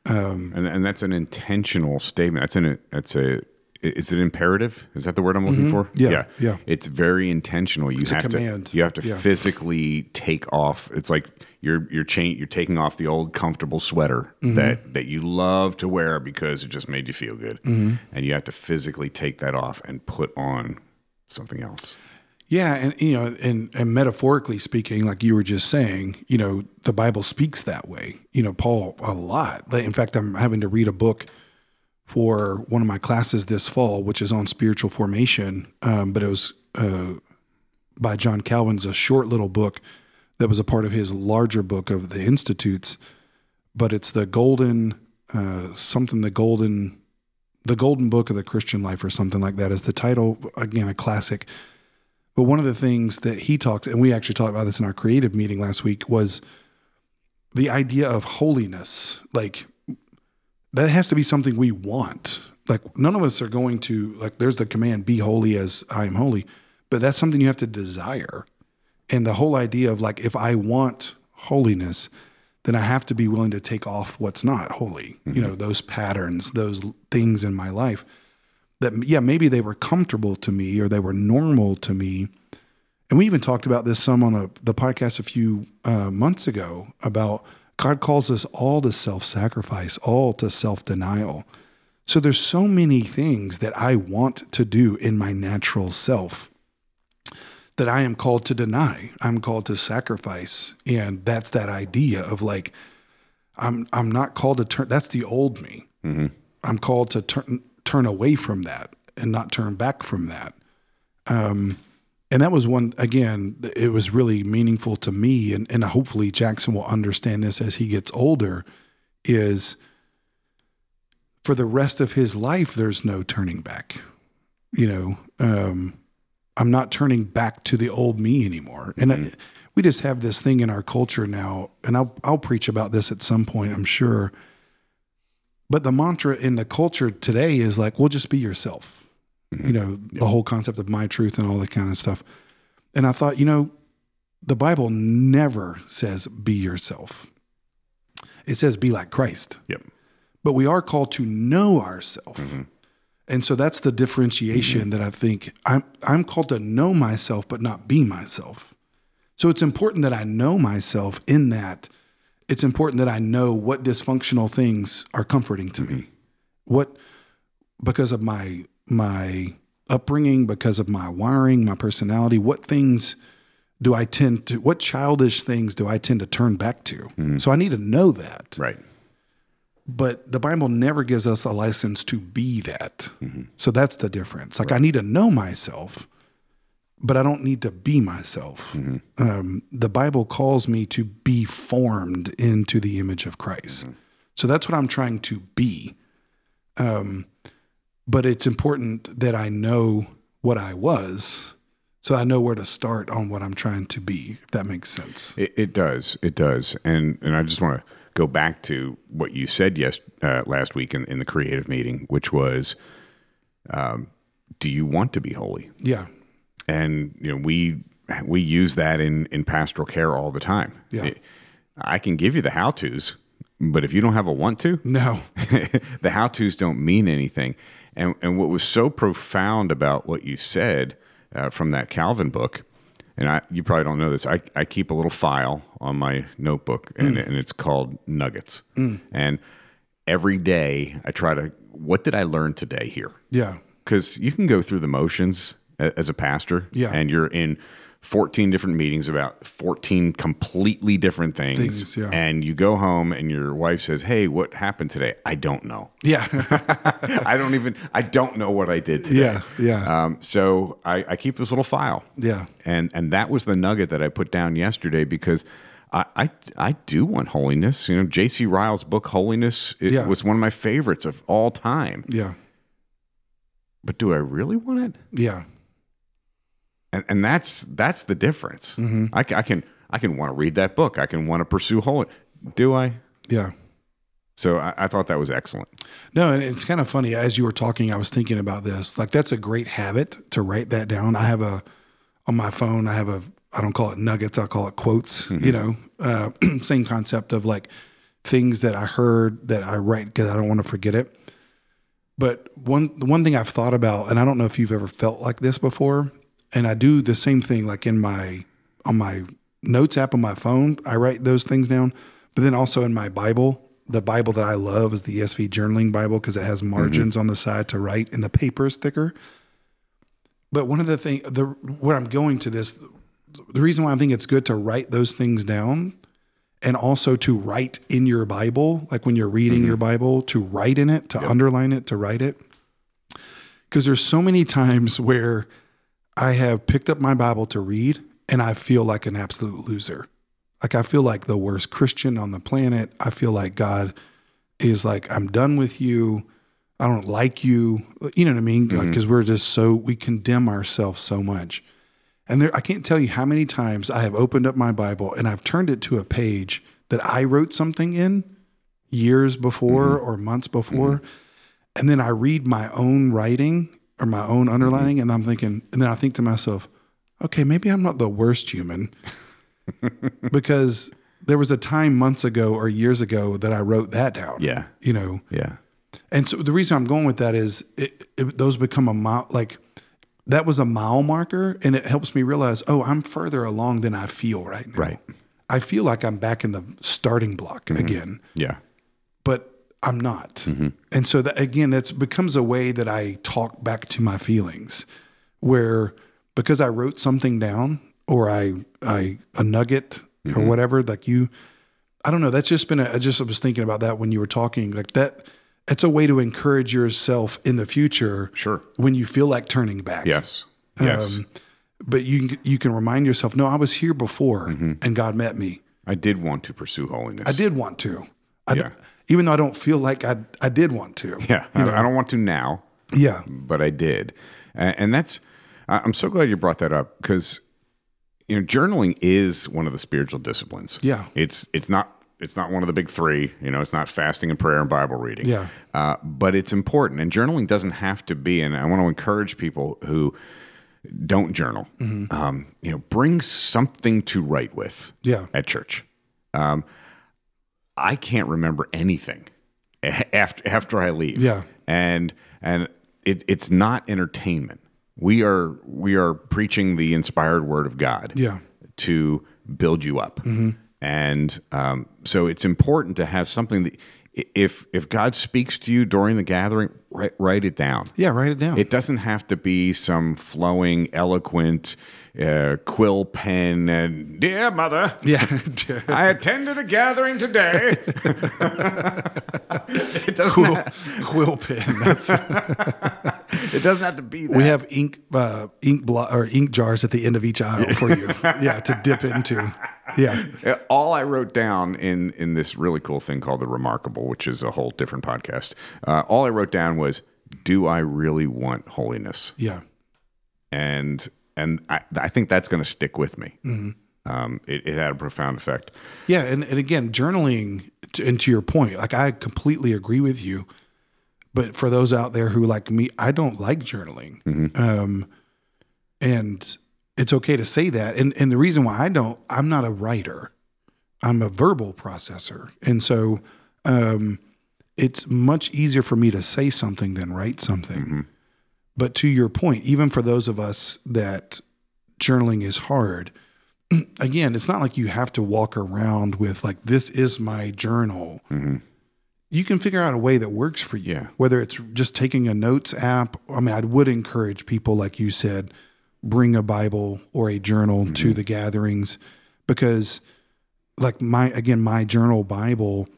[SPEAKER 1] and and that's an intentional statement. That's an that's a is it imperative? Is that the word I'm looking for?
[SPEAKER 2] Mm-hmm. Yeah, yeah.
[SPEAKER 1] It's very intentional. You
[SPEAKER 2] a
[SPEAKER 1] have to you have to
[SPEAKER 2] Yeah.
[SPEAKER 1] physically take off. It's like you're you're cha- you're taking off the old comfortable sweater
[SPEAKER 2] Mm-hmm.
[SPEAKER 1] that that you love to wear because it just made you feel good,
[SPEAKER 2] Mm-hmm.
[SPEAKER 1] and you have to physically take that off and put on something else.
[SPEAKER 2] Yeah, and you know, and and metaphorically speaking, like you were just saying, you know, the Bible speaks that way. You know, Paul a lot. In fact, I'm having to read a book for one of my classes this fall, which is on spiritual formation. Um, but it was uh, by John Calvin's a short little book that was a part of his larger book of the Institutes. But it's the golden uh, something the golden the golden book of the Christian life or something like that is the title. Again, a classic. But one of the things that he talks, and we actually talked about this in our creative meeting last week, was the idea of holiness. Like that has to be something we want. Like none of us are going to like. There's the command, "Be holy as I am holy," but that's something you have to desire. And the whole idea of like, if I want holiness, then I have to be willing to take off what's not holy. You mm-hmm. know, those patterns, those things in my life that yeah maybe they were comfortable to me or they were normal to me. And we even talked about this some on a, the podcast a few uh, months ago about god calls us all to self-sacrifice all to self-denial. So there's so many things that i want to do in my natural self that i am called to deny. I'm called to sacrifice. And that's that idea of like i'm i'm not called to turn that's the old me. I'm called to turn turn away from that and not turn back from that. Um, and that was one again. It was really meaningful to me, and and hopefully Jackson will understand this as he gets older. Is for the rest of his life, there's no turning back. You know, um, I'm not turning back to the old me anymore, and I, we just have this thing in our culture now. And I'll I'll preach about this at some point, I'm sure. But the mantra in the culture today is like, well, just be yourself. Mm-hmm. You know, the whole concept of my truth and all that kind of stuff. And I thought, you know, the Bible never says be yourself. It says be like Christ.
[SPEAKER 1] Yep.
[SPEAKER 2] But we are called to know ourselves. Mm-hmm. And so that's the differentiation mm-hmm. that I think I'm I'm called to know myself but not be myself. So it's important that I know myself in that it's important that I know what dysfunctional things are comforting to me. Mm-hmm. What because of my my upbringing, because of my wiring, my personality, what things do I tend to what childish things do I tend to turn back to? Mm-hmm. So I need to know that.
[SPEAKER 1] Right.
[SPEAKER 2] but the Bible never gives us a license to be that. Mm-hmm. So that's the difference. Like I need to know myself, but I don't need to be myself. Um, the Bible calls me to be formed into the image of Christ. So that's what I'm trying to be. Um, but it's important that I know what I was, so I know where to start on what I'm trying to be. If that makes sense.
[SPEAKER 1] It, it does. It does. And and I just want to go back to what you said yes uh, last week in, in the creative meeting, which was, um, do you want to be holy?
[SPEAKER 2] Yeah.
[SPEAKER 1] And you know we we use that in in pastoral care all the time.
[SPEAKER 2] Yeah.
[SPEAKER 1] It- I can give you the how tos, but if you don't have a want to,
[SPEAKER 2] No.
[SPEAKER 1] the how to's don't mean anything. And and what was so profound about what you said uh, from that Calvin book, and I you probably don't know this. I, I keep a little file on my notebook, and, and it's called Nuggets. And every day I try to what did I learn today here?
[SPEAKER 2] Yeah.
[SPEAKER 1] because you can go through the motions as a pastor,
[SPEAKER 2] Yeah.
[SPEAKER 1] and you're in 14 different meetings about 14 completely different things,
[SPEAKER 2] Things, yeah.
[SPEAKER 1] and you go home and your wife says, "Hey, what happened today?" I don't know.
[SPEAKER 2] Yeah.
[SPEAKER 1] I don't even. I don't know what I did today.
[SPEAKER 2] Yeah, yeah.
[SPEAKER 1] Um, so I, I keep this little file.
[SPEAKER 2] Yeah.
[SPEAKER 1] and and that was the nugget that I put down yesterday because. I, I, I do want holiness. You know, J.C. Ryle's book "Holiness" it
[SPEAKER 2] Yeah.
[SPEAKER 1] was one of my favorites of all time.
[SPEAKER 2] yeah.
[SPEAKER 1] But do I really want it?
[SPEAKER 2] Yeah.
[SPEAKER 1] And, and that's that's the difference.
[SPEAKER 2] Mm-hmm.
[SPEAKER 1] I, I can I can want to read that book. I can want to pursue holy. Do I?
[SPEAKER 2] Yeah.
[SPEAKER 1] So I, I thought that was excellent.
[SPEAKER 2] No, and it's kind of funny. As you were talking, I was thinking about this. Like, that's a great habit to write that down. I have a, on my phone, I have a, I don't call it nuggets, I call it quotes, you know, uh, same concept of like things that I heard that I write because I don't want to forget it. But one, the one thing I've thought about, and I don't know if you've ever felt like this before, and I do the same thing like in my, on my notes app on my phone, I write those things down. But then also in my Bible, the Bible that I love is the ESV journaling Bible because it has mm-hmm. margins on the side to write and the paper is thicker. But one of the thing, the where I'm going to this, the reason why I think it's good to write those things down and also to write in your Bible, like when you're reading mm-hmm. your Bible, to write in it, to underline it, to write it. Because there's so many times where I have picked up my Bible to read and I feel like an absolute loser. Like I feel like the worst Christian on the planet. I feel like God is like, I'm done with you. I don't like you. You know what I mean? Because mm-hmm. we're just so, we condemn ourselves so much. And there, I can't tell you how many times I have opened up my Bible and I've turned it to a page that I wrote something in years before mm-hmm. or months mm-hmm. before. And then I read my own writing or my own underlining mm-hmm. and I'm thinking, and then I think to myself, okay, maybe I'm not the worst human because there was a time months ago or years ago that I wrote that down.
[SPEAKER 1] Yeah.
[SPEAKER 2] You know,
[SPEAKER 1] Yeah.
[SPEAKER 2] and so the reason I'm going with that is it, it, those become a mile, like that was a mile marker, and it helps me realize, oh, I'm further along than I feel right now.
[SPEAKER 1] Right.
[SPEAKER 2] I feel like I'm back in the starting block mm-hmm. again,
[SPEAKER 1] Yeah.
[SPEAKER 2] but I'm not. Mm-hmm. And so that again, that's becomes a way that I talk back to my feelings, where because I wrote something down or I I a nugget or mm-hmm. whatever, like you, I don't know. That's just been a, I just was thinking about that when you were talking, like that. It's a way to encourage yourself in the future.
[SPEAKER 1] Sure.
[SPEAKER 2] When you feel like turning back.
[SPEAKER 1] Yes. Um, yes.
[SPEAKER 2] Um, but you you can remind yourself, no, I was here before, mm-hmm. and God met me.
[SPEAKER 1] I did want to pursue holiness.
[SPEAKER 2] I did want to. I d-
[SPEAKER 1] Yeah.
[SPEAKER 2] Even though I don't feel like I I did want to.
[SPEAKER 1] Yeah. I, I don't want to now,
[SPEAKER 2] Yeah.
[SPEAKER 1] but I did, and, and that's. I'm so glad you brought that up because, you know, journaling is one of the spiritual disciplines.
[SPEAKER 2] Yeah.
[SPEAKER 1] It's it's not it's not one of the big three. You know, it's not fasting and prayer and Bible reading.
[SPEAKER 2] Yeah.
[SPEAKER 1] Uh, but it's important, and journaling doesn't have to be. And I want to encourage people who don't journal.
[SPEAKER 2] Mm-hmm.
[SPEAKER 1] Um, you know, bring something to write with.
[SPEAKER 2] Yeah.
[SPEAKER 1] At church, um, I can't remember anything after after I leave.
[SPEAKER 2] Yeah.
[SPEAKER 1] and and it, it's not entertainment. We are we are preaching the inspired word of God
[SPEAKER 2] Yeah.
[SPEAKER 1] to build you up. And um, so it's important to have something that if if God speaks to you during the gathering, write, write it down.
[SPEAKER 2] Yeah, write it down.
[SPEAKER 1] It doesn't have to be some flowing, eloquent uh, quill pen and dear mother.
[SPEAKER 2] yeah.
[SPEAKER 1] I attended a gathering today. it doesn't.
[SPEAKER 2] quill,
[SPEAKER 1] Have,
[SPEAKER 2] quill pen. That's,
[SPEAKER 1] it doesn't have to be that.
[SPEAKER 2] we have ink uh, ink blo- or ink jars at the end of each aisle for you. yeah, to dip into. Yeah.
[SPEAKER 1] Uh, All I wrote down in in this really cool thing called the Remarkable, which is a whole different podcast. Uh, all I wrote down was, "Do I really want holiness?"
[SPEAKER 2] Yeah.
[SPEAKER 1] And and I, I think that's going to stick with me. Um, it, it had a profound effect.
[SPEAKER 2] Yeah, and, and again, journaling, to, and to your point, like I completely agree with you. But for those out there who like me, I don't like journaling, um, and it's okay to say that. And and the reason why I don't, I'm not a writer, I'm a verbal processor, and so um, it's much easier for me to say something than write something. But to your point, even for those of us that journaling is hard, again, it's not like you have to walk around with like this is my journal. Mm-hmm. You can figure out a way that works for you.
[SPEAKER 1] Yeah.
[SPEAKER 2] Whether it's just taking a notes app. I mean, I would encourage people, like you said, bring a Bible or a journal to mm-hmm. the gatherings because, like my again, my journal Bible.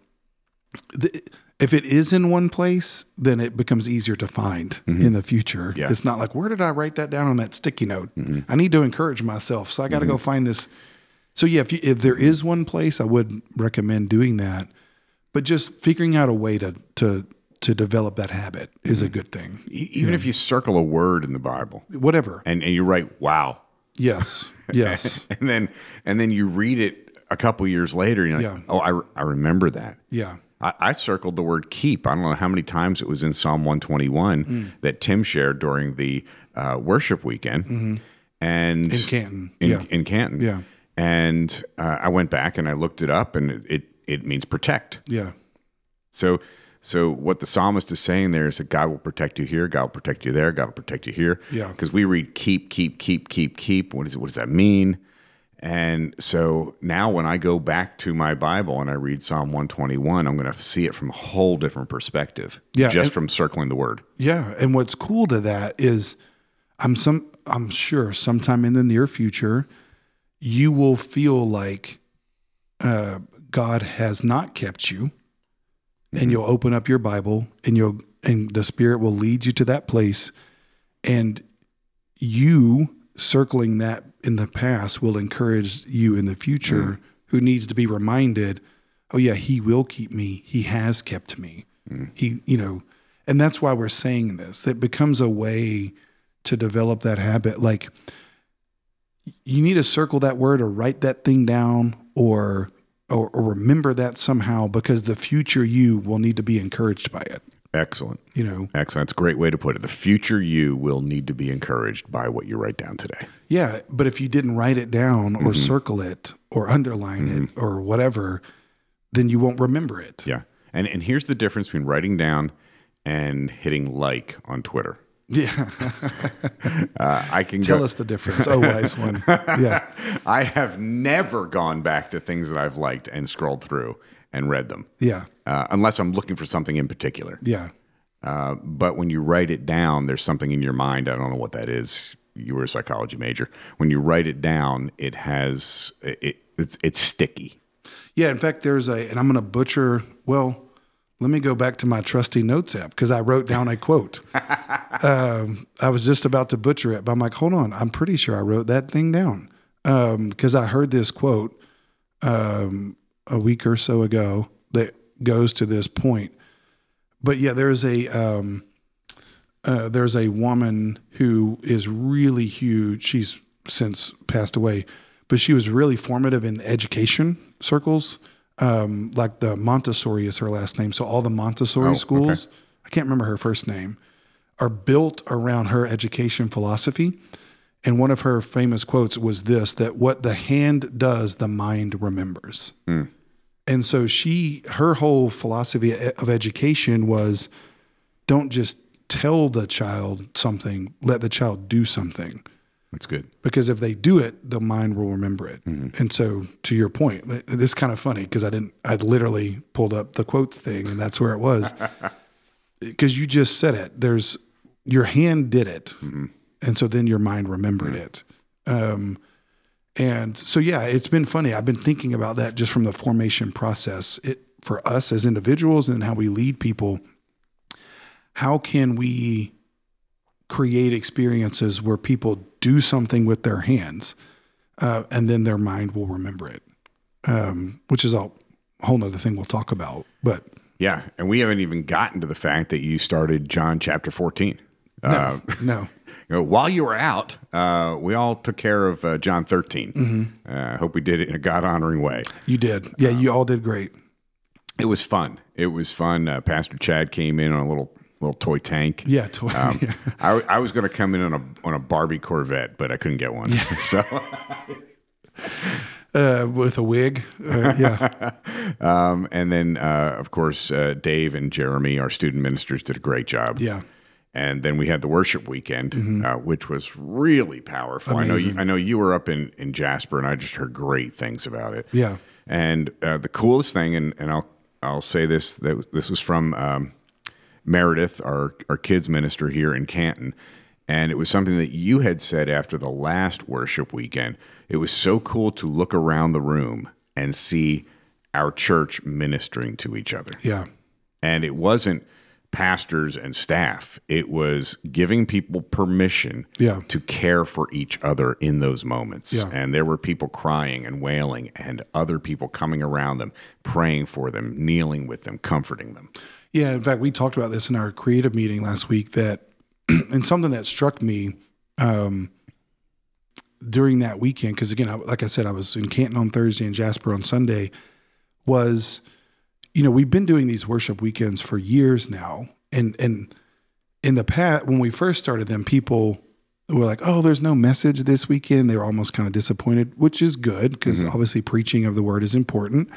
[SPEAKER 2] The, if it is in one place, then it becomes easier to find mm-hmm. in the future.
[SPEAKER 1] Yeah.
[SPEAKER 2] It's not like where did I write that down on that sticky note? Mm-hmm. I need to encourage myself, so I got to go mm-hmm. find this. So yeah, if you, if there is one place, I would recommend doing that. But just figuring out a way to to to develop that habit is a good thing.
[SPEAKER 1] Even if you circle a word in the Bible
[SPEAKER 2] Whatever.
[SPEAKER 1] and, and you write "Wow,"
[SPEAKER 2] Yes. Yes.
[SPEAKER 1] and then and then you read it a couple years later, and you're like,
[SPEAKER 2] Yeah.
[SPEAKER 1] "Oh, I, I remember that."
[SPEAKER 2] yeah.
[SPEAKER 1] I, I circled the word keep. I don't know how many times it was in Psalm 121
[SPEAKER 2] Mm.
[SPEAKER 1] that Tim shared during the uh, worship weekend. And
[SPEAKER 2] Mm-hmm. In Canton.
[SPEAKER 1] In,
[SPEAKER 2] Yeah.
[SPEAKER 1] in Canton.
[SPEAKER 2] Yeah.
[SPEAKER 1] And uh, I went back and I looked it up and it, it, it means protect.
[SPEAKER 2] Yeah.
[SPEAKER 1] So, so what the psalmist is saying there is that God will protect you here, God will protect you there, God will protect you here.
[SPEAKER 2] Yeah.
[SPEAKER 1] Because we read keep, keep, keep, keep, keep. What is it? What does that mean? And so now when I go back to my Bible and I read Psalm 121, I'm going to see it from a whole different perspective.
[SPEAKER 2] Yeah,
[SPEAKER 1] Just
[SPEAKER 2] and-
[SPEAKER 1] from circling the word.
[SPEAKER 2] Yeah, and what's cool to that is I'm some I'm sure sometime in the near future you will feel like uh, God has not kept you, and you'll open up your Bible and you'll and the Spirit will lead you to that place, and you circling that in the past will encourage you in the future mm. who needs to be reminded, oh yeah, He will keep me. He has kept me. Mm. He, you know, and that's why we're saying this. It becomes a way to develop that habit. Like you need to circle that word or write that thing down or, or or remember that somehow because the future you will need to be encouraged by it.
[SPEAKER 1] Excellent.
[SPEAKER 2] You know,
[SPEAKER 1] Excellent. That's a great way to put it. The future you will need to be encouraged by what you write down today.
[SPEAKER 2] yeah. But if you didn't write it down or circle it or underline it or whatever, then you won't remember it.
[SPEAKER 1] Yeah. And and here's the difference between writing down and hitting like on Twitter.
[SPEAKER 2] Yeah.
[SPEAKER 1] Uh, I can
[SPEAKER 2] Tell
[SPEAKER 1] go,
[SPEAKER 2] us the difference. Oh, wise one. Yeah.
[SPEAKER 1] I have never gone back to things that I've liked and scrolled through and read them,
[SPEAKER 2] Yeah.
[SPEAKER 1] uh, unless I'm looking for something in particular.
[SPEAKER 2] Yeah.
[SPEAKER 1] Uh, but when you write it down, there's something in your mind. I don't know what that is. You were a psychology major. When you write it down, it has it, it's it's sticky.
[SPEAKER 2] Yeah, in fact, there's a, and I'm going to butcher. Well, let me go back to my trusty notes app because I wrote down a quote. um, I was just about to butcher it, but I'm like, hold on, I'm pretty sure I wrote that thing down because I heard this quote um, a week or so ago that goes to this point. But yeah, there's a um, uh, there's a woman who is really huge. She's since passed away, but she was really formative in education circles. Um, like the Montessori is her last name, so all the Montessori
[SPEAKER 1] Oh,
[SPEAKER 2] schools. I can't remember her first name. Are built around her education philosophy. And one of her famous quotes was this that what the hand does, the mind remembers. And so she, her whole philosophy of education was don't just tell the child something, let the child do something.
[SPEAKER 1] That's good.
[SPEAKER 2] because if they do it, the mind will remember it.
[SPEAKER 1] Mm-hmm.
[SPEAKER 2] And so, to your point, this it's kind of funny because I didn't. I literally pulled up the quotes thing, and that's where it was. Because you just said it. There's your hand did it,
[SPEAKER 1] Mm-hmm.
[SPEAKER 2] and so then your mind remembered it. Um, and so, yeah, it's been funny. I've been thinking about that just from the formation process. It for us as individuals and how we lead people. How can we create experiences where people do something with their hands, uh, and then their mind will remember it, um, which is a whole nother thing we'll talk about. But
[SPEAKER 1] Yeah, and we haven't even gotten to the fact that you started John chapter 14. Uh,
[SPEAKER 2] no,
[SPEAKER 1] you know, while you were out, uh, we all took care of uh, John 13.
[SPEAKER 2] Mm-hmm.
[SPEAKER 1] Uh, I hope we did it in a God honoring way.
[SPEAKER 2] you did. Yeah, you all did great.
[SPEAKER 1] It was fun. It was fun. Uh, Pastor Chad came in on a little little toy tank.
[SPEAKER 2] Yeah, to-
[SPEAKER 1] Um,
[SPEAKER 2] yeah.
[SPEAKER 1] I, I was going to come in on a on a Barbie Corvette, but I couldn't get one. Yeah. So
[SPEAKER 2] uh, with a wig. Uh, yeah,
[SPEAKER 1] Um, and then, uh, of course, uh, Dave and Jeremy, our student ministers, did a great job.
[SPEAKER 2] yeah,
[SPEAKER 1] And then we had the worship weekend, uh, which was really powerful. I know you, I know you were up in, in Jasper, and I just heard great things about it.
[SPEAKER 2] yeah,
[SPEAKER 1] And uh, the coolest thing, and, and I'll I'll say this that this was from um, Meredith, our our kids minister here in Canton, and it was something that you had said after the last worship weekend. It was so cool to look around the room and see our church ministering to each other
[SPEAKER 2] yeah,
[SPEAKER 1] and it wasn't pastors and staff it was giving people permission
[SPEAKER 2] Yeah.
[SPEAKER 1] to care for each other in those moments
[SPEAKER 2] Yeah.
[SPEAKER 1] and there were people crying and wailing and other people coming around them praying for them kneeling with them comforting them
[SPEAKER 2] yeah. In fact, we talked about this in our creative meeting last week. That and something that struck me um, during that weekend, because again, I, like I said, I was in Canton on Thursday and Jasper on Sunday. Was you know we've been doing these worship weekends for years now, and and in the past when we first started them, people were like, "Oh, there's no message this weekend." They were almost kind of disappointed, which is good because mm-hmm. obviously preaching of the word is important.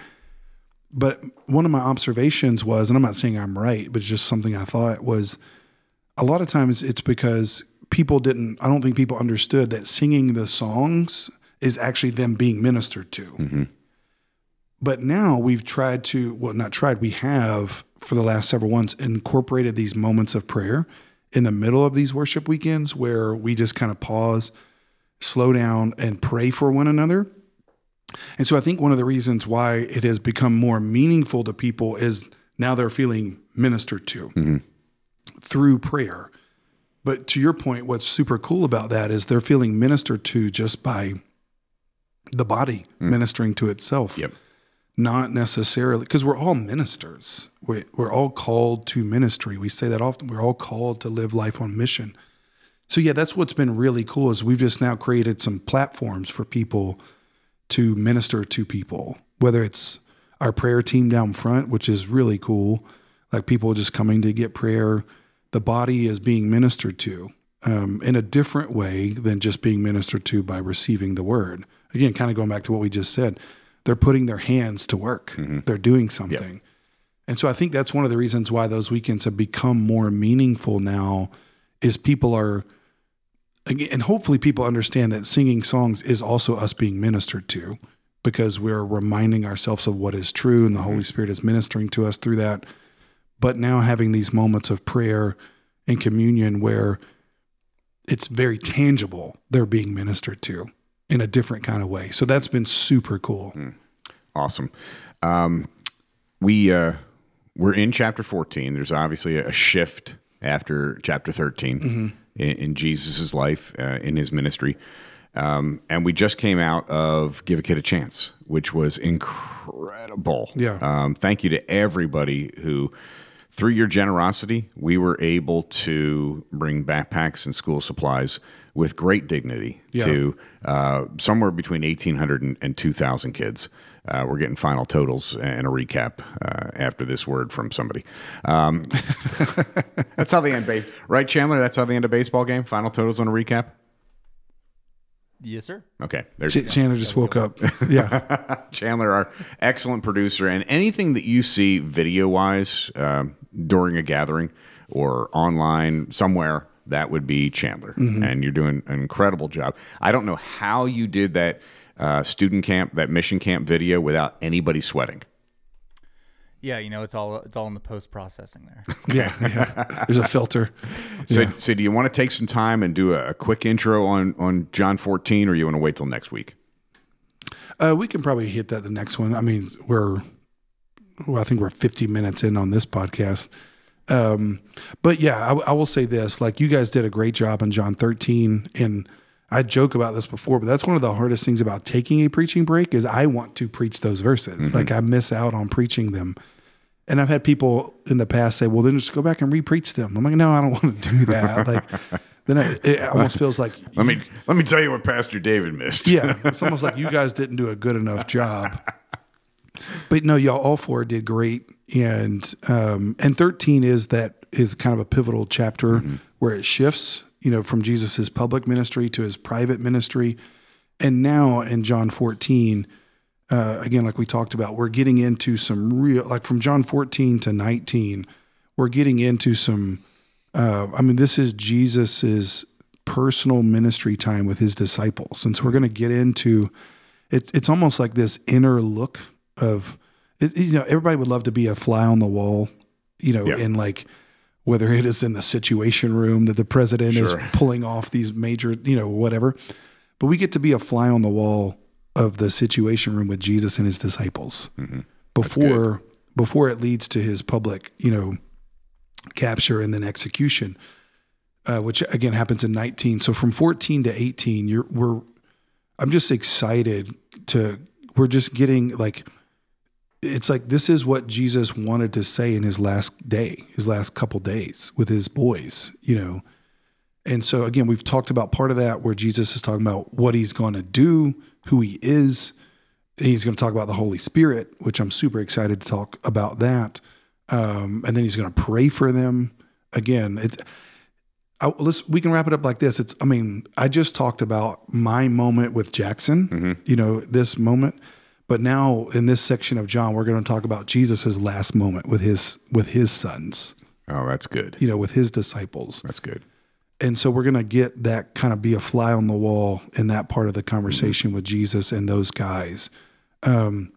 [SPEAKER 2] But one of my observations was, and I'm not saying I'm right, but it's just something I thought was a lot of times it's because people didn't, I don't think people understood that singing the songs is actually them being ministered to. Mm-hmm. But now we've tried to, well, not tried, we have for the last several months incorporated these moments of prayer in the middle of these worship weekends where we just kind of pause, slow down, and pray for one another. And so I think one of the reasons why it has become more meaningful to people is now they're feeling ministered to mm-hmm. through prayer. But to your point, what's super cool about that is they're feeling ministered to just by the body mm. ministering to itself.
[SPEAKER 1] Yep.
[SPEAKER 2] Not necessarily, because we're all ministers. We, we're all called to ministry. We say that often. We're all called to live life on mission. So yeah, that's what's been really cool is we've just now created some platforms for people to minister to people, whether it's our prayer team down front, which is really cool, like people just coming to get prayer. The body is being ministered to um, in a different way than just being ministered to by receiving the word. Again, kind of going back to what we just said, they're putting their hands to work, mm-hmm. they're doing something. And so I think that's one of the reasons why those weekends have become more meaningful now is people are and hopefully people understand that singing songs is also us being ministered to because we're reminding ourselves of what is true and the mm-hmm. Holy Spirit is ministering to us through that. But now having these moments of prayer and communion where it's very tangible, they're being ministered to in a different kind of way. So that's been super cool.
[SPEAKER 1] Awesome. Um, we uh, we're in chapter fourteen. There's obviously a shift after chapter 13 in, in Jesus' life, uh, in his ministry, um, and we just came out of "Give a Kid a Chance," which was incredible.
[SPEAKER 2] Yeah.
[SPEAKER 1] Um, thank you to everybody who. Through your generosity, we were able to bring backpacks and school supplies with great dignity
[SPEAKER 2] Yeah.
[SPEAKER 1] to uh, somewhere between 1,800 and, and 2,000 kids. Uh, we're getting final totals and a recap uh, after this word from somebody. Um, that's how they end base, right, Chandler? That's how they end a baseball game. Final totals on a recap.
[SPEAKER 3] Yes, sir.
[SPEAKER 1] Okay, there's
[SPEAKER 2] Ch- Chandler just woke up. Yeah.
[SPEAKER 1] Chandler, our excellent producer, and anything that you see video wise um, during a gathering or online somewhere that would be Chandler. And you're doing an incredible job. I don't know how you did that uh, student camp, that mission camp video without anybody sweating.
[SPEAKER 3] Yeah, you know, it's all it's all in the post processing there.
[SPEAKER 2] Yeah, yeah. There's a filter.
[SPEAKER 1] So,
[SPEAKER 2] Yeah.
[SPEAKER 1] so do you want to take some time and do a, a quick intro on, on John 14, or you want to wait till next week?
[SPEAKER 2] Uh, we can probably hit that the next one. I mean, we're, well, I think we're 50 minutes in on this podcast. Um, but yeah, I, I will say this: like you guys did a great job in John 13, and I joke about this before, but that's one of the hardest things about taking a preaching break is I want to preach those verses. Like I miss out on preaching them. And I've had people in the past say, "Well, then just go back and re-preach them." I'm like, "No, I don't want to do that." like, then it, it almost feels like
[SPEAKER 1] Let me let me tell you what Pastor David missed.
[SPEAKER 2] yeah, it's almost like you guys didn't do a good enough job. But no, y'all all four did great, and um, and thirteen is that is kind of a pivotal chapter where it shifts, you know, from Jesus's public ministry to his private ministry, and now in John fourteen, uh, again, like we talked about, we're getting into some real, like from John fourteen to nineteen, we're getting into some. Uh, I mean, this is Jesus's personal ministry time with his disciples, and so we're going to get into it. It's almost like this inner look of, it, you know, everybody would love to be a fly on the wall, you know,
[SPEAKER 1] Yeah.
[SPEAKER 2] in like whether it is in the situation room that the president
[SPEAKER 1] Sure.
[SPEAKER 2] is pulling off these major, you know, whatever. But we get to be a fly on the wall of the situation room with Jesus and his disciples before before it leads to his public, you know, capture and then execution, uh, which again happens in 19. So from 14 to 18, you're we're I'm just excited to we're just getting like it's like this is what Jesus wanted to say in his last day, his last couple days with his boys, you know. And so again, we've talked about part of that where Jesus is talking about what he's going to do, who he is. He's going to talk about the Holy Spirit, which I'm super excited to talk about that. Um, and then he's going to pray for them. Again, it, I, let's we can wrap it up like this. It's I mean, I just talked about my moment with Jackson, you know, this moment. But now in this section of John, we're going to talk about Jesus's last moment with his with his sons,
[SPEAKER 1] Oh, that's good.
[SPEAKER 2] you know, with his disciples
[SPEAKER 1] That's good.
[SPEAKER 2] and so we're going to get that kind of be a fly on the wall in that part of the conversation with Jesus and those guys. Um,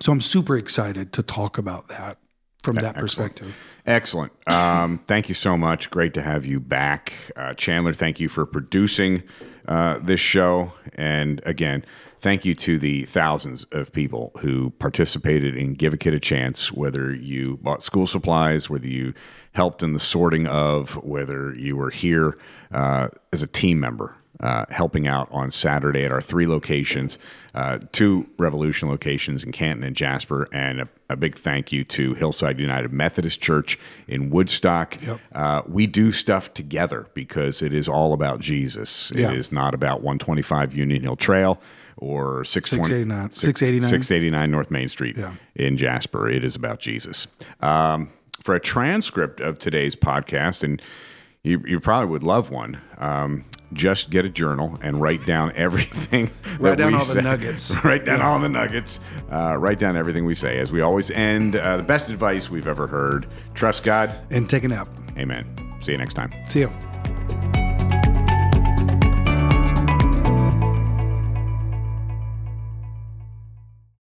[SPEAKER 2] so I'm super excited to talk about that from that perspective.
[SPEAKER 1] Excellent. Um, thank you so much. Great to have you back. Uh, Chandler, thank you for producing uh, this show. And again, thank you to the thousands of people who participated in Give a Kid a Chance, whether you bought school supplies, whether you helped in the sorting of, whether you were here uh, as a team member. Uh, helping out on Saturday at our three locations, uh, two Revolution locations in Canton and Jasper, and a, a big thank you to Hillside United Methodist Church in Woodstock. Uh, we do stuff together because it is all about Jesus.
[SPEAKER 2] Yeah.
[SPEAKER 1] It is not about 125 Union Hill Trail or
[SPEAKER 2] 689 689.
[SPEAKER 1] 689 North Main Street
[SPEAKER 2] Yeah.
[SPEAKER 1] in Jasper. It is about Jesus. Um, for a transcript of today's podcast, and you, you probably would love one, um, just get a journal and write down everything.
[SPEAKER 2] Write down all the nuggets.
[SPEAKER 1] write down all the nuggets. Uh, write down everything we say. As we always end, uh, the best advice we've ever heard trust God.
[SPEAKER 2] And take a nap.
[SPEAKER 1] Amen. See you next time.
[SPEAKER 2] See you.